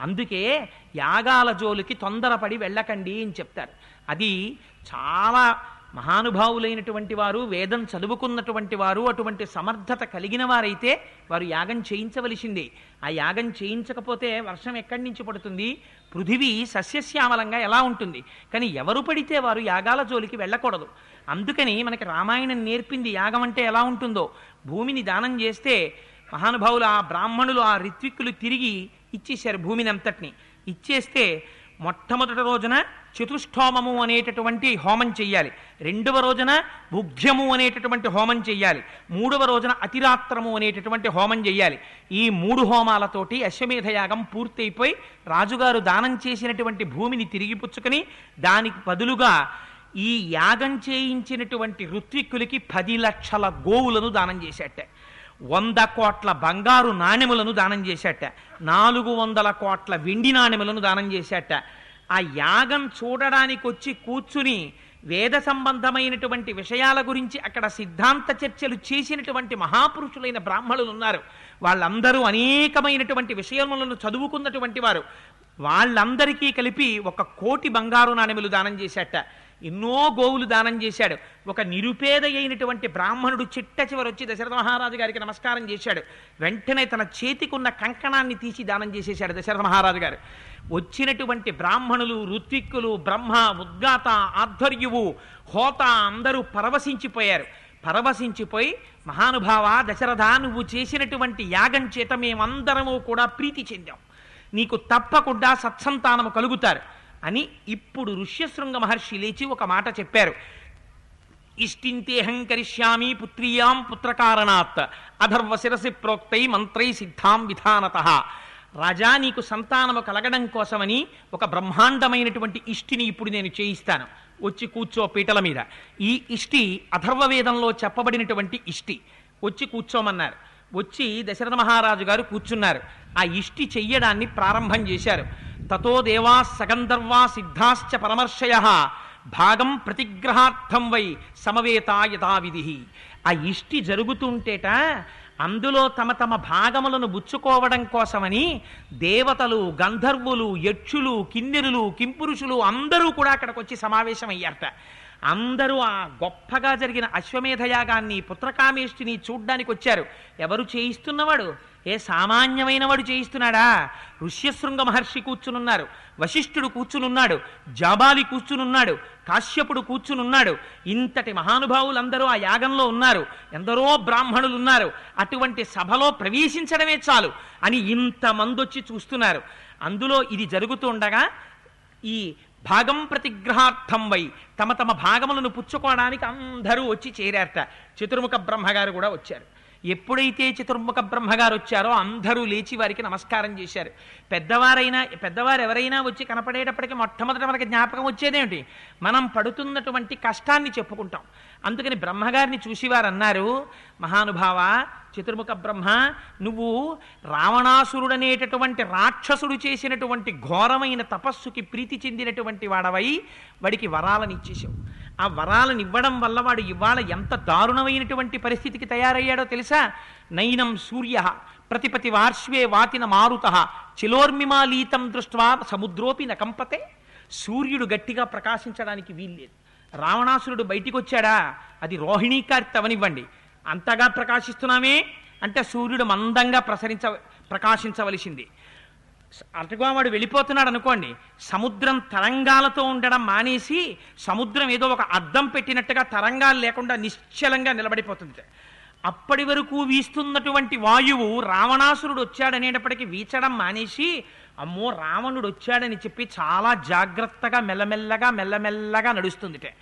అందుకే యాగాల జోలికి తొందరపడి వెళ్ళకండి అని చెప్తారు. అది చాలా మహానుభావులైనటువంటి వారు వేదం చదువుకున్నటువంటి వారు అటువంటి సమర్థత కలిగిన వారైతే వారు యాగం చేయించవలసిందే. ఆ యాగం చేయించకపోతే వర్షం ఎక్కడి నుంచి పడుతుంది? పృథివీ సస్యశ్యామలంగా ఎలా ఉంటుంది? కానీ ఎవరు పడితే వారు యాగాల జోలికి వెళ్ళకూడదు. అందుకని మనకి రామాయణం నేర్పింది యాగం అంటే ఎలా ఉంటుందో. భూమిని దానం చేస్తే మహానుభావులు ఆ బ్రాహ్మణులు ఆ రిత్విక్కులు తిరిగి ఇచ్చేశారు భూమిని అంతటిని ఇచ్చేస్తే మొట్టమొదటి రోజున చతుష్టోమము అనేటటువంటి హోమం చెయ్యాలి. రెండవ రోజున భుగ్యము అనేటటువంటి హోమం చెయ్యాలి. మూడవ రోజున అతిరాత్రము అనేటటువంటి హోమం చెయ్యాలి. ఈ మూడు హోమాలతోటి అశ్వమేధ యాగం పూర్తయిపోయి రాజుగారు దానం చేసినటువంటి భూమిని తిరిగి పుచ్చుకొని దానికి బదులుగా ఈ యాగం చేయించినటువంటి ఋత్విక్కులకి పది లక్షల గోవులను దానం చేసేట వంద కోట్ల బంగారు నాణెములను దానం చేశాట. నాలుగు వందల కోట్ల వెండి నాణెములను దానం చేశాట. ఆ యాగం చూడడానికి వచ్చి కూర్చుని వేద సంబంధమైనటువంటి విషయాల గురించి అక్కడ సిద్ధాంత చర్చలు చేసినటువంటి మహాపురుషులైన బ్రాహ్మణులు ఉన్నారు. వాళ్ళందరూ అనేకమైనటువంటి విషయములను చదువుకున్నటువంటి వారు. వాళ్ళందరికీ కలిపి ఒక కోటి బంగారు నాణెములు దానం చేశాట. ఎన్నో గోవులు దానం చేశాడు. ఒక నిరుపేద అయినటువంటి బ్రాహ్మణుడు చిట్ట చివరి వచ్చి దశరథ మహారాజు గారికి నమస్కారం చేశాడు. వెంటనే తన చేతికున్న కంకణాన్ని తీసి దానం చేసేశాడు దశరథ మహారాజు గారు. వచ్చినటువంటి బ్రాహ్మణులు ఋత్విక్కులు బ్రహ్మ ఉద్గాత ఆధ్వర్యువు హోత అందరూ పరవశించిపోయారు. పరవశించిపోయి మహానుభావ దశరథ నువ్వు చేసినటువంటి యాగం చేత మేమందరము కూడా ప్రీతి చెందాం. నీకు తప్పకుండా సత్సంతానము కలుగుతారు. అని ఇప్పుడు ఋష్యశృంగ మహర్షి లేచి ఒక మాట చెప్పారు. ఇష్టింతేహం కరిష్యామి పుత్రీయాం పుత్రకారణాత్ అధర్వ శిరసి ప్రోక్తై మంత్రై సిద్ధాం విధానత. రాజా నీకు సంతానము కలగడం కోసమని ఒక బ్రహ్మాండమైనటువంటి ఇష్టిని ఇప్పుడు నేను చేయిస్తాను. వచ్చి కూర్చో పీటల మీద. ఈ ఇష్టి అథర్వవేదంలో చెప్పబడినటువంటి ఇష్టి. వచ్చి కూర్చోమన్నారు. వచ్చి దశరథ మహారాజు గారు కూర్చున్నారు. ఆ ఇష్టి చెయ్యడాన్ని ప్రారంభం చేశారు. తతో దేవా సగంధర్వా సిద్ధాశ్చ పరమర్షయ భాగం ప్రతిగ్రహార్థం వై సమవేత యథావిధి ఆ ఇష్టి జరుగుతుంటేట అందులో తమ తమ భాగములను బుచ్చుకోవడం కోసమని దేవతలు గంధర్వులు యక్షులు కిన్నెరులు కింపురుషులు అందరూ కూడా అక్కడికి వచ్చి సమావేశమయ్యారట. అందరూ ఆ గొప్పగా జరిగిన అశ్వమేధ యాగాన్ని పుత్రకామేష్టిని చూడ్డానికి వచ్చారు ఎవరు చేయిస్తున్నవాడు? ఏ సామాన్యమైన వాడు చేయిస్తున్నాడా? ఋష్యశృంగ మహర్షి కూర్చునున్నారు వశిష్ఠుడు కూర్చునున్నాడు జాబాలి కూర్చునున్నాడు కాశ్యపుడు కూర్చునున్నాడు. ఇంతటి మహానుభావులందరూ ఆ యాగంలో ఉన్నారు. ఎందరో బ్రాహ్మణులు ఉన్నారు అటువంటి సభలో ప్రవేశించడమే చాలు అని ఇంతమంది వచ్చి చూస్తున్నారు. అందులో ఇది జరుగుతుండగా ఈ భాగం ప్రతిగ్రహార్థం వై. తమ తమ భాగములను పుచ్చుకోవడానికి అందరూ వచ్చి చేరారట. చతుర్ముఖ బ్రహ్మగారు కూడా వచ్చారు. ఎప్పుడైతే చతుర్ముఖ బ్రహ్మగారు వచ్చారో అందరూ లేచి వారికి నమస్కారం చేశారు. పెద్దవారైనా పెద్దవారు ఎవరైనా వచ్చి కనపడేటప్పటికీ మొట్టమొదట మనకి జ్ఞాపకం వచ్చేదేమిటి? మనం పడుతున్నటువంటి కష్టాన్ని చెప్పుకుంటాం. అందుకని బ్రహ్మగారిని చూసి వారు అన్నారు మహానుభావ చతుర్ముఖ బ్రహ్మ నువ్వు రావణాసురుడనేటటువంటి రాక్షసుడు చేసినటువంటి ఘోరమైన తపస్సుకి ప్రీతి చెందినటువంటి వాడవై వాడికి వరాలను ఇచ్చేసావు ఆ వరాలను ఇవ్వడం వల్ల వాడు ఇవాళ ఎంత దారుణమైనటువంటి పరిస్థితికి తయారయ్యాడో తెలుసా? నైనం సూర్య ప్రతిపతి వార్ష్వే వాతిన మారుత చిలోర్మిమాలీతం దృష్ట్వా సముద్రోపి నకంపతే. సూర్యుడు గట్టిగా ప్రకాశించడానికి వీల్లేదు. రావణాసురుడు బయటికి వచ్చాడా అది రోహిణీకార్తవనివ్వండి. అంతగా ప్రకాశిస్తున్నామే అంటే సూర్యుడు మందంగా ప్రసరించ ప్రకాశించవలసింది. అటుగా వాడు వెళ్ళిపోతున్నాడు అనుకోండి సముద్రం తరంగాలతో ఉండడం మానేసి సముద్రం ఏదో ఒక అద్దం పెట్టినట్టుగా తరంగాలు లేకుండా నిశ్చలంగా నిలబడిపోతుంది. అప్పటి వరకు వీస్తున్నటువంటి వాయువు రావణాసురుడు వచ్చాడనేటప్పటికీ వీచడం మానేసి అమ్మో రావణుడు వచ్చాడని చెప్పి చాలా జాగ్రత్తగా మెల్లమెల్లగా మెల్లమెల్లగా నడుస్తుందిటే.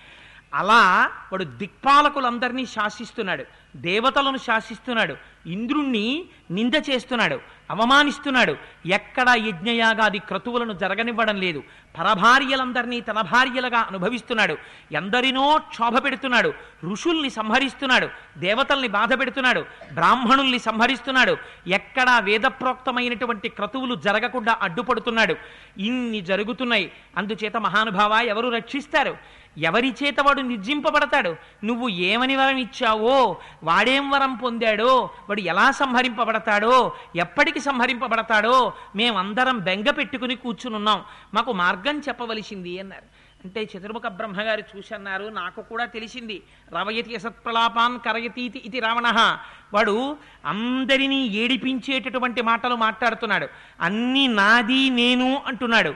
అలా వాడు దిక్పాలకులందరినీ శాసిస్తున్నాడు దేవతలను శాసిస్తున్నాడు ఇంద్రుణ్ణి నింద చేస్తున్నాడు. అవమానిస్తున్నాడు. ఎక్కడ యజ్ఞయాగాది క్రతువులను జరగనివ్వడం లేదు. పరభార్యలందరినీ తన భార్యలుగా అనుభవిస్తున్నాడు. ఎందరినో క్షోభ పెడుతున్నాడు. ఋషుల్ని సంహరిస్తున్నాడు. దేవతల్ని బాధ పెడుతున్నాడు. బ్రాహ్మణుల్ని సంహరిస్తున్నాడు. ఎక్కడా వేదప్రోక్తమైనటువంటి క్రతువులు జరగకుండా అడ్డుపడుతున్నాడు. ఇన్ని జరుగుతున్నాయి. అందుచేత మహానుభావ ఎవరు రక్షిస్తారు? ఎవరి చేత వాడు నిర్జింపబడతాడు? నువ్వు ఏమని వరం ఇచ్చావో? వాడేం వరం పొందాడో? వాడు ఎలా సంహరింపబడతాడో? ఎప్పటికి సంహరింపబడతాడో మేమందరం బెంగ పెట్టుకుని కూర్చునున్నాం. మాకు మార్గం చెప్పవలసింది అన్నారు. అంటే చతుర్ముఖ బ్రహ్మగారు చూసన్నారు నాకు కూడా తెలిసింది. రవయతి అసత్ప్రలాపాన్ కరయతీతి ఇది రావణ. వాడు అందరినీ ఏడిపించేటటువంటి మాటలు మాట్లాడుతున్నాడు. అన్నీ నాది నేను అంటున్నాడు.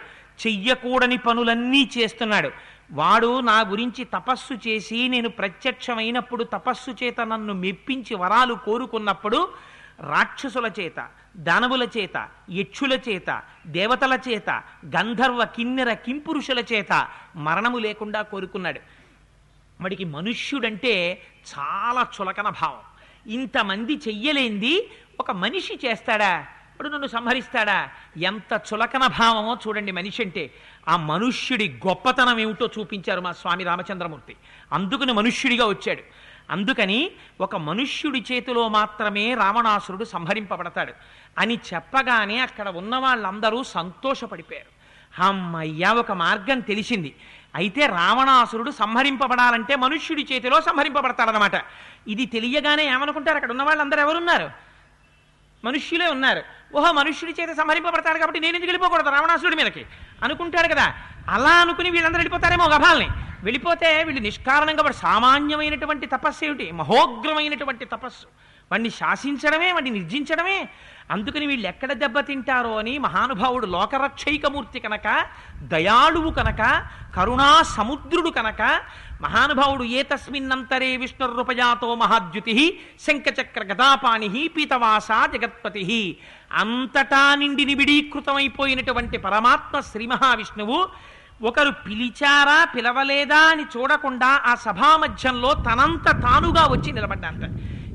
చెయ్యకూడని పనులన్నీ చేస్తున్నాడు. వాడు నా గురించి తపస్సు చేసి నేను ప్రత్యక్షమైనప్పుడు తపస్సు చేత నన్ను మెప్పించి వరాలు కోరుకున్నప్పుడు రాక్షసుల చేత దానవుల చేత యక్షుల చేత దేవతల చేత గంధర్వ కిన్నెర కింపురుషుల చేత మరణము లేకుండా కోరుకున్నాడు. వాడికి మనుష్యుడంటే చాలా చులకన భావం. ఇంతమంది చెయ్యలేంది ఒక మనిషి చేస్తాడా? ఇప్పుడు నన్ను సంహరిస్తాడా? ఎంత చులకన భావమో చూడండి మనిషి అంటే ఆ మనుష్యుడి గొప్పతనం ఏమిటో చూపించారు మా స్వామి రామచంద్రమూర్తి. అందుకుని మనుష్యుడిగా వచ్చాడు. అందుకని ఒక మనుష్యుడి చేతిలో మాత్రమే రావణాసురుడు సంహరింపబడతాడు. అని చెప్పగానే అక్కడ ఉన్న వాళ్ళందరూ సంతోషపడిపోయారు. అమ్మయ్యా ఒక మార్గం తెలిసింది. అయితే రావణాసురుడు సంహరింపబడాలంటే మనుష్యుడి చేతిలో సంహరింపబడతాడనమాట ఇది తెలియగానే ఏమనుకుంటారు? అక్కడ ఉన్న వాళ్ళందరూ ఎవరున్నారు? మనుష్యులే ఉన్నారు. ఓహో మనుష్యుడి చేత సంహరింపబడతాడు కాబట్టి నేను ఎందుకు వెళ్ళిపోకూడదు? రావణాసుడి మీదకి. అనుకుంటాడు కదా. అలా అనుకుని వీళ్ళందరూ వెళ్ళిపోతారేమో గభాల్ని. వెళ్ళిపోతే వీళ్ళు నిష్కారణంగా వాడు సామాన్యమైనటువంటి తపస్సు ఏమిటి? మహోగ్రమైనటువంటి తపస్సు. వాడిని శాసించడమే వాడిని నిర్జించడమే. అందుకని వీళ్ళు ఎక్కడ దెబ్బతింటారో అని మహానుభావుడు లోకరక్షైకమూర్తి కనుక దయాళువు కనుక కరుణా సముద్రుడు కనుక మహానుభావుడు ఏ తస్మిన్నంతరే విష్ణురూపజాతో మహాద్యుతి శంఖచక్ర గదాపాణి పీతవాస జగత్పతి. అంతటా నిండి నిబిడీకృతమైపోయినటువంటి పరమాత్మ శ్రీ మహావిష్ణువు ఒకరు పిలిచారా పిలవలేదా అని చూడకుండా ఆ సభా మధ్యంలో తనంత తానుగా వచ్చి నిలబడ్డాంట.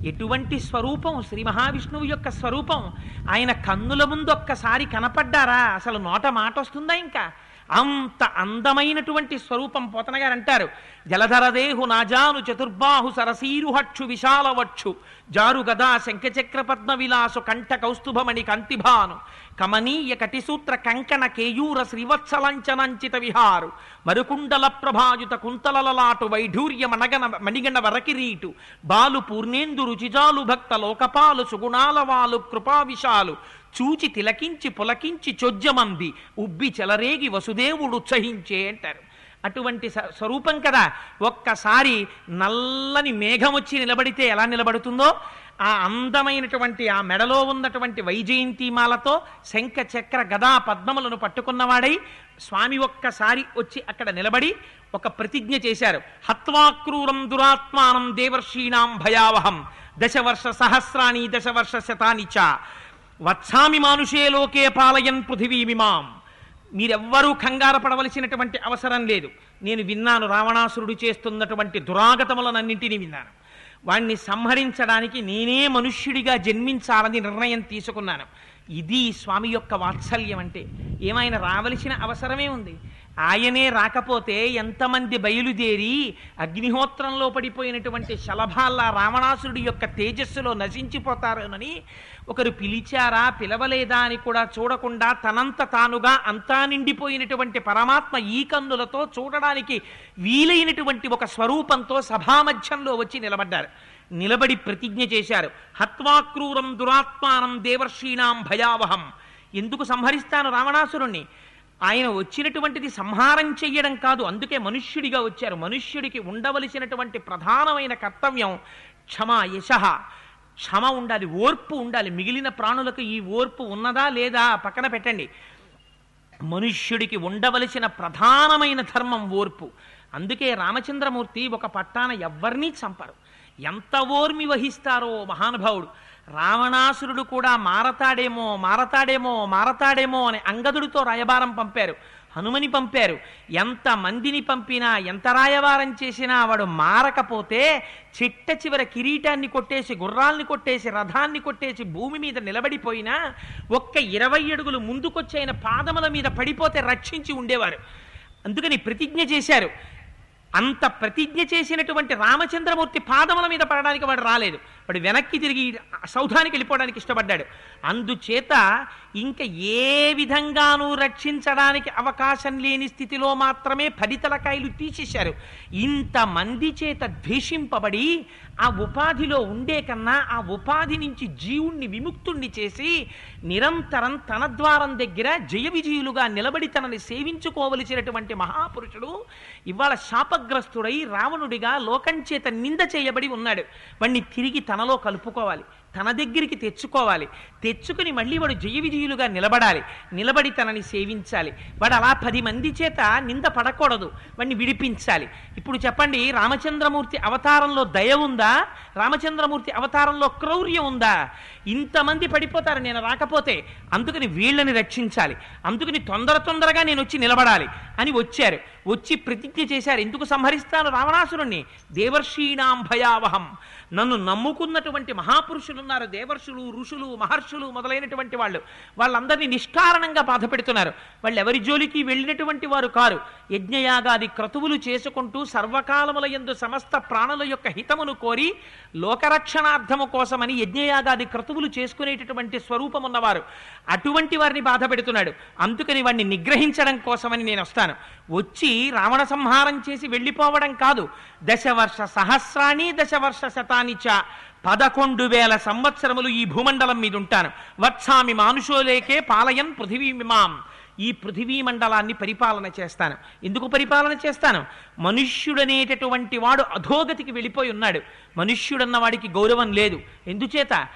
ఎటువంటి స్వరూపం? శ్రీ మహావిష్ణువు యొక్క స్వరూపం. ఆయన కన్నుల ముందు ఒక్కసారి కనపడ్డారా? అసలు నోట మాట వస్తుందా ఇంకా? అంత అందమైనటువంటి స్వరూపం పోతన గారు అంటారు జలధరదేహు నాజాను చతుర్బాహు సరసీరుహక్షు విశాలవక్షు జారు గదా శంఖచక్ర పద్మ విలాసు కంఠ కౌస్తుభమణి కంతిభాను కమనీయ కటిసూత్ర కంకణ కేయూర శ్రీవత్సలంచనంచిత విహారు. మరుకుండల ప్రభాయుత కుంతలలలాటు వైఢూర్య మనగన మణిగణ వరకిరీటు. బాలు పూర్ణేందు రుచిజాలు భక్త లోకపాలు సుగుణాల వాలు కృపావిశాలు. చూచి తిలకించి పులకించి చొజ్జమంది. ఉబ్బి చెలరేగి వసుదేవుడు ఉత్సహించే అంటారు. అటువంటి స్వరూపం కదా. ఒక్కసారి నల్లని మేఘం వచ్చి నిలబడితే ఎలా నిలబడుతుందో? ఆ అందమైనటువంటి ఆ మెడలో ఉన్నటువంటి వైజయంతిమాలతో శంఖ చక్ర గదా పద్మములను పట్టుకున్నవాడై స్వామి ఒక్కసారి వచ్చి అక్కడ నిలబడి ఒక ప్రతిజ్ఞ చేశారు. హత్వాక్రూరం దురాత్మానం దేవర్షీణాం భయావహం. దశవర్ష సహస్రాణి దశవర్ష శతాని చ. వత్సామి మానుషే లోకే పాలయన్ పృథివీమిమాం మీరెవ్వరూ కంగారు పడవలసినటువంటి అవసరం లేదు. నేను విన్నాను రావణాసురుడు చేస్తున్నటువంటి దురాగతములనన్నింటినీ విన్నాను. వాణ్ణి సంహరించడానికి నేనే మనుష్యుడిగా జన్మించాలని నిర్ణయం తీసుకున్నాను. ఇది స్వామి యొక్క వాత్సల్యం అంటే ఏమైనా రావలసిన అవసరమే ఉంది. ఆయనే రాకపోతే ఎంతమంది బయలుదేరి అగ్నిహోత్రంలో పడిపోయినటువంటి శలభాల్లా రావణాసురుడి యొక్క తేజస్సులో నశించిపోతారోనని ఒకరు పిలిచారా పిలవలేదా అని కూడా చూడకుండా తనంత తానుగా అంతా నిండిపోయినటువంటి పరమాత్మ ఈ కన్నులతో చూడడానికి వీలైనటువంటి ఒక స్వరూపంతో సభామధ్యంలో వచ్చి నిలబడ్డారు. నిలబడి ప్రతిజ్ఞ చేశారు. హత్వాక్రూరం దురాత్మానం దేవర్షీణాం భయావహం. ఎందుకు సంహరిస్తాను రావణాసురుణ్ణి? ఆయన వచ్చినటువంటిది సంహారం చెయ్యడం కాదు అందుకే మనుష్యుడిగా వచ్చారు. మనుష్యుడికి ఉండవలసినటువంటి ప్రధానమైన కర్తవ్యం క్షమ యశ. క్షమ ఉండాలి ఓర్పు ఉండాలి. మిగిలిన ప్రాణులకు ఈ ఓర్పు ఉన్నదా లేదా పక్కన పెట్టండి. మనుష్యుడికి ఉండవలసిన ప్రధానమైన ధర్మం ఓర్పు. అందుకే రామచంద్రమూర్తి ఒక పట్టాన ఎవ్వరినీ చంపరు. ఎంత ఓర్మి వహిస్తారో మహానుభావుడు. రావణాసురుడు కూడా మారతాడేమో మారతాడేమో మారతాడేమో అని అంగదుడితో రాయబారం పంపారు. హనుమని పంపారు. ఎంత మందిని పంపినా ఎంత రాయవారం చేసినా వాడు మారకపోతే చిట్ట చివర కిరీటాన్ని కొట్టేసి గుర్రాల్ని కొట్టేసి రథాన్ని కొట్టేసి భూమి మీద నిలబడిపోయినా ఒక్క ఇరవై అడుగులు ముందుకొచ్చి ఆయన పాదముల మీద పడిపోతే రక్షించి ఉండేవారు. అందుకని ప్రతిజ్ఞ చేశారు. అంత ప్రతిజ్ఞ చేసినటువంటి రామచంద్రమూర్తి పాదముల మీద పడడానికి వాడు రాలేదు. వాడు వెనక్కి తిరిగి సౌధానికి వెళ్ళిపోవడానికి ఇష్టపడ్డాడు. అందుచేత ఇంకా ఏ విధంగానూ రక్షించడానికి అవకాశం లేని స్థితిలో మాత్రమే ఫలితల తలకాయలు తీసేశారు. ఇంతమంది చేత ద్వేషింపబడి ఆ ఉపాధిలో ఉండే కన్నా ఆ ఉపాధి నుంచి జీవుణ్ణి విముక్తుణ్ణి చేసి నిరంతరం తన ద్వారం దగ్గర జయ విజయులుగా నిలబడి తనని సేవించుకోవలసినటువంటి మహాపురుషుడు ఇవాళ శాపగ్రస్తుడై రావణుడిగా లోకం చేత నింద చేయబడి ఉన్నాడు. వాణ్ణి తిరిగి తనలో కలుపుకోవాలి. తన దగ్గరికి తెచ్చుకోవాలి. తెచ్చుకుని మళ్ళీ వాడు జయ విజయులుగా నిలబడాలి. నిలబడి తనని సేవించాలి. వాడు అలా పది మంది చేత నింద పడకూడదు. వాడిని విడిపించాలి. ఇప్పుడు చెప్పండి రామచంద్రమూర్తి అవతారంలో దయ ఉందా? రామచంద్రమూర్తి అవతారంలో క్రౌర్యం ఉందా? ఇంతమంది పడిపోతారు నేను రాకపోతే అందుకని వీళ్ళని రక్షించాలి. అందుకని తొందర తొందరగా నేను వచ్చి నిలబడాలి అని వచ్చారు. వచ్చి ప్రతిజ్ఞ చేశారు. ఎందుకు సంహరిస్తాను రావణాసురుణ్ణి? దేవర్షీణాం భయావహం. నన్ను నమ్ముకున్నటువంటి మహాపురుషులు ఉన్నారు దేవర్షులు ఋషులు మహర్షులు మొదలైనటువంటి వాళ్ళు. వాళ్ళందరినీ నిష్కారణంగా బాధ పెడుతున్నారు. వాళ్ళు ఎవరి జోలికి వెళ్ళినటువంటి వారు కారు. యజ్ఞయాగాది క్రతువులు చేసుకుంటూ సర్వకాలముల యందు సమస్త ప్రాణుల యొక్క హితమును కోరి లోకరక్షణార్థము కోసమని యజ్ఞయాగాది క్రతువులు చేసుకునేటటువంటి స్వరూపం ఉన్నవారు అటువంటి వారిని బాధ పెడుతున్నాడు. అందుకని వాడిని నిగ్రహించడం కోసమని నేను వస్తాను వచ్చి రావణ సంహారం చేసి వెళ్ళిపోవడం కాదు. దశవర్ష సహస్రాన్ని దశవర్ష శతాని చ పదకొండు వేల సంవత్సరములు ఈ భూమండలం మీద ఉంటాను వత్సామి మానుషోలేకే పాలయన్ పృథివీమాం ఈ పృథివీ మండలాన్ని పరిపాలన చేస్తాను. ఎందుకు పరిపాలన చేస్తాను? మనుష్యుడనేటటువంటి వాడు అధోగతికి వెళ్ళిపోయి ఉన్నాడు. మనుష్యుడన్న వాడికి గౌరవం లేదు. ఎందుచేత?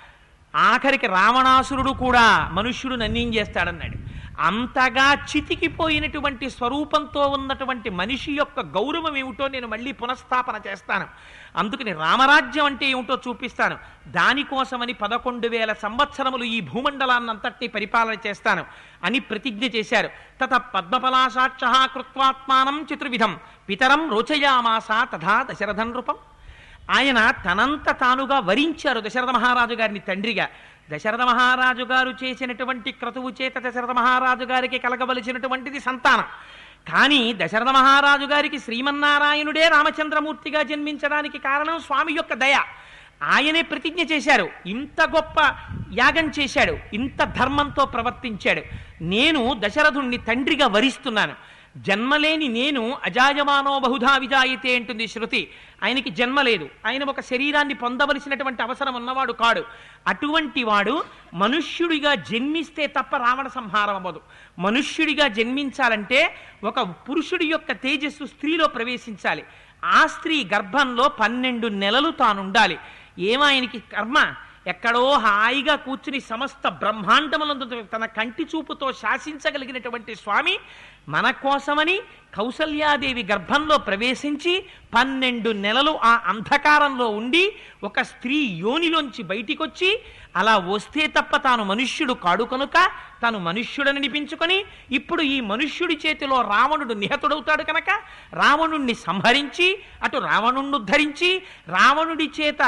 ఆఖరికి రావణాసురుడు కూడా మనుష్యుడు నన్నేం చేస్తాడన్నాడు. అంతగా చితికిపోయినటువంటి స్వరూపంతో ఉన్నటువంటి మనిషి యొక్క గౌరవం ఏమిటో నేను మళ్ళీ పునఃస్థాపన చేస్తాను. అందుకని రామరాజ్యం అంటే ఏమిటో చూపిస్తాను. దానికోసమని పదకొండు వేల సంవత్సరములు ఈ భూమండలాన్నంతటినీ పరిపాలన చేస్తాను అని ప్రతిజ్ఞ చేశారు. తత పద్మపలాసాక్ష కృత్వాత్మానం చతుర్విధం. పితరం రోచయామాస తథా దశరథన్ రూపం. ఆయన తనంత తానుగా వరించారు దశరథ మహారాజు గారిని తండ్రిగా. దశరథ మహారాజు గారు చేసినటువంటి క్రతువు చేత దశరథ మహారాజు గారికి కలగవలసినటువంటిది సంతానం. కానీ దశరథ మహారాజు గారికి శ్రీమన్నారాయణుడే రామచంద్రమూర్తిగా జన్మించడానికి కారణం స్వామి యొక్క దయ. ఆయనే ప్రతిజ్ఞ చేశారు. ఇంత గొప్ప యాగం చేశాడు. ఇంత ధర్మంతో ప్రవర్తించాడు. నేను దశరథుణ్ణి తండ్రిగా వరిస్తున్నాను. జన్మలేని నేను అజాయమానో బహుధా విజాయితే అంటుంది శృతి. ఆయనకి జన్మ లేదు. ఆయన ఒక శరీరాన్ని పొందవలసినటువంటి అవసరం ఉన్నవాడు కాడు. అటువంటి వాడు మనుష్యుడిగా జన్మిస్తే తప్ప రావణ సంహారం అవ్వదు. మనుష్యుడిగా జన్మించాలంటే ఒక పురుషుడి యొక్క తేజస్సు స్త్రీలో ప్రవేశించాలి. ఆ స్త్రీ గర్భంలో పన్నెండు నెలలు తానుండాలి. ఏమాయనికి కర్మ? ఎక్కడో హాయిగా కూర్చుని సమస్త బ్రహ్మాండములందు తన కంటి చూపుతో శాసించగలిగినటువంటి స్వామి మన కోసమని కౌసల్యాదేవి గర్భంలో ప్రవేశించి పన్నెండు నెలలు ఆ అంధకారంలో ఉండి ఒక స్త్రీ యోనిలోంచి బయటికొచ్చి అలా వస్తే తప్ప తాను మనుష్యుడు కాడు కనుక తాను మనుష్యుడనిపించుకొని ఇప్పుడు ఈ మనుష్యుడి చేతిలో రావణుడు నిహతుడవుతాడు కనుక రావణుణ్ణి సంహరించి అటు రావణుణ్ణి ఉద్ధరించి రావణుడి చేత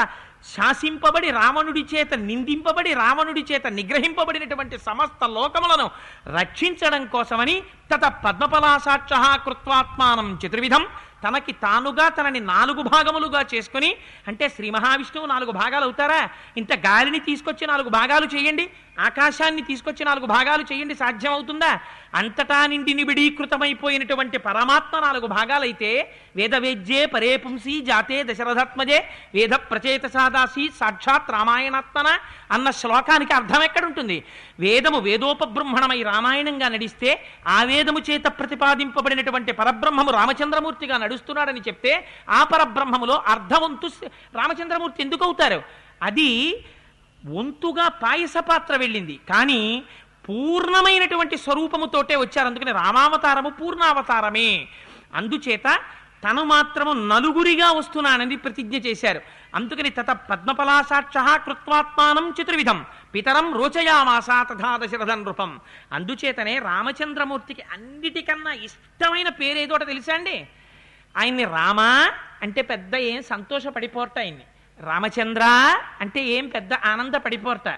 శాసింపబడి రావణుడి చేత నిందింపబడి రావణుడి చేత నిగ్రహింపబడినటువంటి సమస్త లోకములను రక్షించడం కోసమని తత పద్మపలాసాక్ష కృత్వాత్మానం చతుర్విధం. తనకి తానుగా తనని నాలుగు భాగములుగా చేసుకుని అంటే శ్రీ మహావిష్ణువు నాలుగు భాగాలు అవుతారా? ఇంత గాలిని తీసుకొచ్చి నాలుగు భాగాలు చేయండి. ఆకాశాన్ని తీసుకొచ్చి నాలుగు భాగాలు చేయండి సాధ్యం అవుతుందా అంతటా నిండి నిబిడీకృతమైపోయినటువంటి పరమాత్మ నాలుగు భాగాలైతే వేదవేద్యే పరేపుంసి జాతే దశరథాత్మజే వేద ప్రచేత సాదాసి సాక్షాత్ రామాయణాత్మన అన్న శ్లోకానికి అర్థం ఎక్కడుంటుంది? వేదము వేదోపబ్రహ్మణమై రామాయణంగా నడిస్తే ఆ వేదము చేత ప్రతిపాదింపబడినటువంటి పరబ్రహ్మము రామచంద్రమూర్తిగా నడుస్తున్నాడని చెప్తే ఆ పరబ్రహ్మములో అర్ధవంతు రామచంద్రమూర్తి ఎందుకు అవుతారు అది వంతుగా పాయస పాత్ర వెళ్ళింది. కానీ పూర్ణమైనటువంటి స్వరూపముతోటే వచ్చారు. అందుకని రామావతారము పూర్ణావతారమే. అందుచేత తను మాత్రము నలుగురిగా వస్తున్నానని ప్రతిజ్ఞ చేశారు. అందుకని తత పద్మపలాసాక్ష కృత్వాత్మానం చతుర్విధం. పితరం రోచయామాసా తథా దశరథ నృపం. అందుచేతనే రామచంద్రమూర్తికి అన్నిటికన్నా ఇష్టమైన పేరేదోట తెలుసా అండి? ఆయన్ని రామా అంటే పెద్ద ఏం సంతోషపడిపోట ఆయన్ని. రామచంద్ర అంటే ఏం పెద్ద ఆనందపడిపోరట.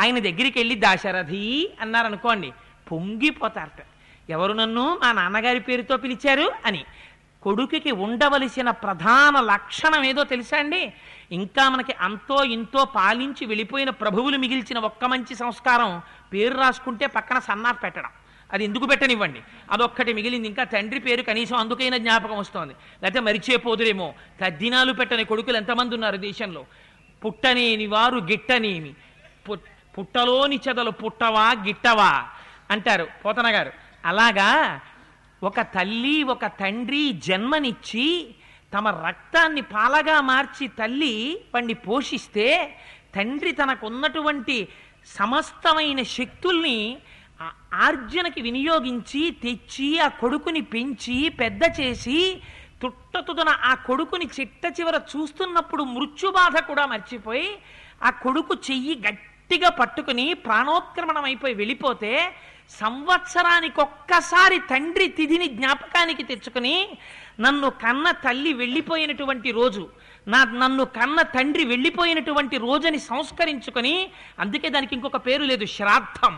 ఆయన దగ్గరికి వెళ్ళి దాశరథి అన్నారనుకోండి పొంగిపోతారట. ఎవరు నన్ను మా నాన్నగారి పేరుతో పిలిచారు అని. కొడుకుకి ఉండవలసిన ప్రధాన లక్షణం ఏదో తెలుసా అండి? ఇంకా మనకి అంతో ఇంతో పాలించి వెళ్ళిపోయిన ప్రభువులు మిగిల్చిన ఒక్క మంచి సంస్కారం పేరు రాసుకుంటే పక్కన సన్నాఫ్ పెట్టడం. అది ఎందుకు పెట్టనివ్వండి? అదొక్కటి మిగిలింది. ఇంకా తండ్రి పేరు కనీసం అందుకైనా జ్ఞాపకం వస్తోంది. లేకపోతే మరిచేపోదురేమో తద్దినాలు పెట్టని కొడుకులు ఎంతమంది ఉన్నారు దేశంలో? పుట్టనేని వారు గిట్టనేమి. పు- పుట్టలోని చెదలు పుట్టవా గిట్టవా? అంటారు పోతన గారు. అలాగా ఒక తల్లి ఒక తండ్రి జన్మనిచ్చి తమ రక్తాన్ని పాలగా మార్చి తల్లి వాణ్ణి పోషిస్తే తండ్రి తనకున్నటువంటి సమస్తమైన శక్తుల్ని ఆ ఆర్జనకి వినియోగించి తెచ్చి ఆ కొడుకుని పెంచి పెద్ద చేసి తుట్టతుదన ఆ కొడుకుని చిట్ట చివర చూస్తున్నప్పుడు మృత్యుబాధ కూడా మర్చిపోయి ఆ కొడుకు చెయ్యి గట్టిగా పట్టుకుని ప్రాణోత్క్రమణం అయిపోయి వెళ్ళిపోతే సంవత్సరానికి ఒక్కసారి తండ్రి తిథిని జ్ఞాపకానికి తెచ్చుకుని నన్ను కన్న తల్లి వెళ్ళిపోయినటువంటి రోజు నా నన్ను కన్న తండ్రి వెళ్ళిపోయినటువంటి రోజుని సంస్కరించుకొని అందుకే దానికి ఇంకొక పేరు లేదు శ్రాద్ధం.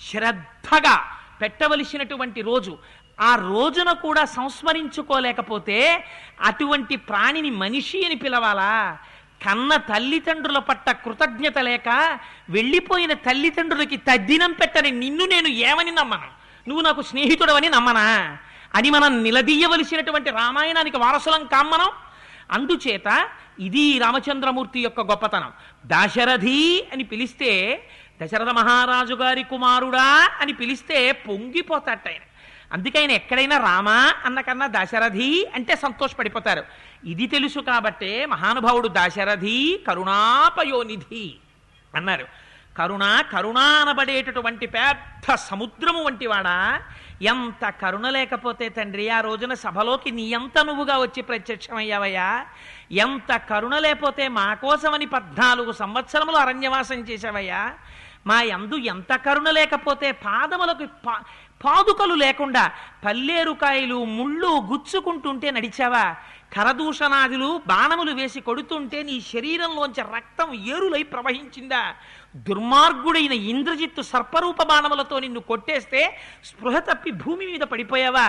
శ్రద్ధగా పెట్టవలసినటువంటి రోజు. ఆ రోజున కూడా సంస్మరించుకోలేకపోతే అటువంటి ప్రాణిని మనిషి అని పిలవాలా? కన్న తల్లిదండ్రుల పట్ల కృతజ్ఞత లేక వెళ్ళిపోయిన తల్లిదండ్రులకి తద్దినం పెట్టని నిన్ను నేను ఏమని నమ్మను? నువ్వు నాకు స్నేహితుడవని నమ్మనా? అని మనం నిలదీయవలసినటువంటి రామాయణానికి వారసులం కామ్మనం అందుచేత ఇది రామచంద్రమూర్తి యొక్క గొప్పతనం. దాశరథి అని పిలిస్తే దశరథ మహారాజు గారి కుమారుడా అని పిలిస్తే పొంగిపోతాట ఆయన. అందుకే ఆయన ఎక్కడైనా రామా అన్న కన్నా దాశరథి అంటే సంతోషపడిపోతారు. ఇది తెలుసు కాబట్టే మహానుభావుడు దాశరథి కరుణాపయోనిధి అన్నారు. కరుణ కరుణ అనబడేటటువంటి పెద్ద సముద్రము వంటివాడా? ఎంత కరుణ లేకపోతే తండ్రి ఆ రోజున సభలోకి నీ ఎంత నువ్వుగా వచ్చి ప్రత్యక్షమయ్యావయ్యా? ఎంత కరుణ లేకపోతే మా కోసమని పద్నాలుగు సంవత్సరములు అరణ్యవాసం చేశావయ్యా? మా యందు ఎంత కరుణ లేకపోతే పాదములకు పా పాదుకలు లేకుండా పల్లేరుకాయలు ముళ్ళు గుచ్చుకుంటుంటే నడిచావా? కరదూషణాదులు బాణములు వేసి కొడుతుంటే నీ శరీరంలోంచి రక్తం ఏరులై ప్రవహించిందా? దుర్మార్గుడైన ఇంద్రజిత్తు సర్పరూప బాణములతో నిన్ను కొట్టేస్తే స్పృహ తప్పి భూమి మీద పడిపోయావా?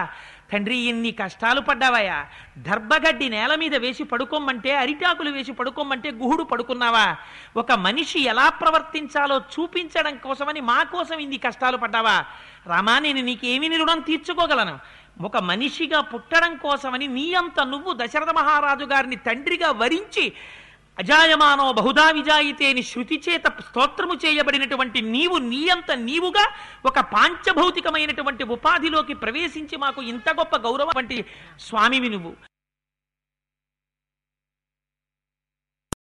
తండ్రి ఇన్ని కష్టాలు పడ్డావయ్యా. దర్భగడ్డి నేల మీద వేసి పడుకోమంటే అరిటాకులు వేసి పడుకోమంటే గుహుడు పడుకున్నావా? ఒక మనిషి ఎలా ప్రవర్తించాలో చూపించడం కోసమని మా కోసం ఇన్ని కష్టాలు పడ్డావా? రామా నేను నీకేమి రుణం తీర్చుకోగలను. ఒక మనిషిగా పుట్టడం కోసమని నీ అంత నువ్వు దశరథ మహారాజు గారిని తండ్రిగా వరించి అజాయమానో బహుదా విజాయితే అని శృతి చేత స్తోత్రము చేయబడినటువంటి నీవు నీయంత నీవుగా ఒక పాంచభౌతికమైనటువంటి ఉపాధిలోకి ప్రవేశించి మాకు ఇంత గొప్ప గౌరవం వంటి స్వామివి నువ్వు.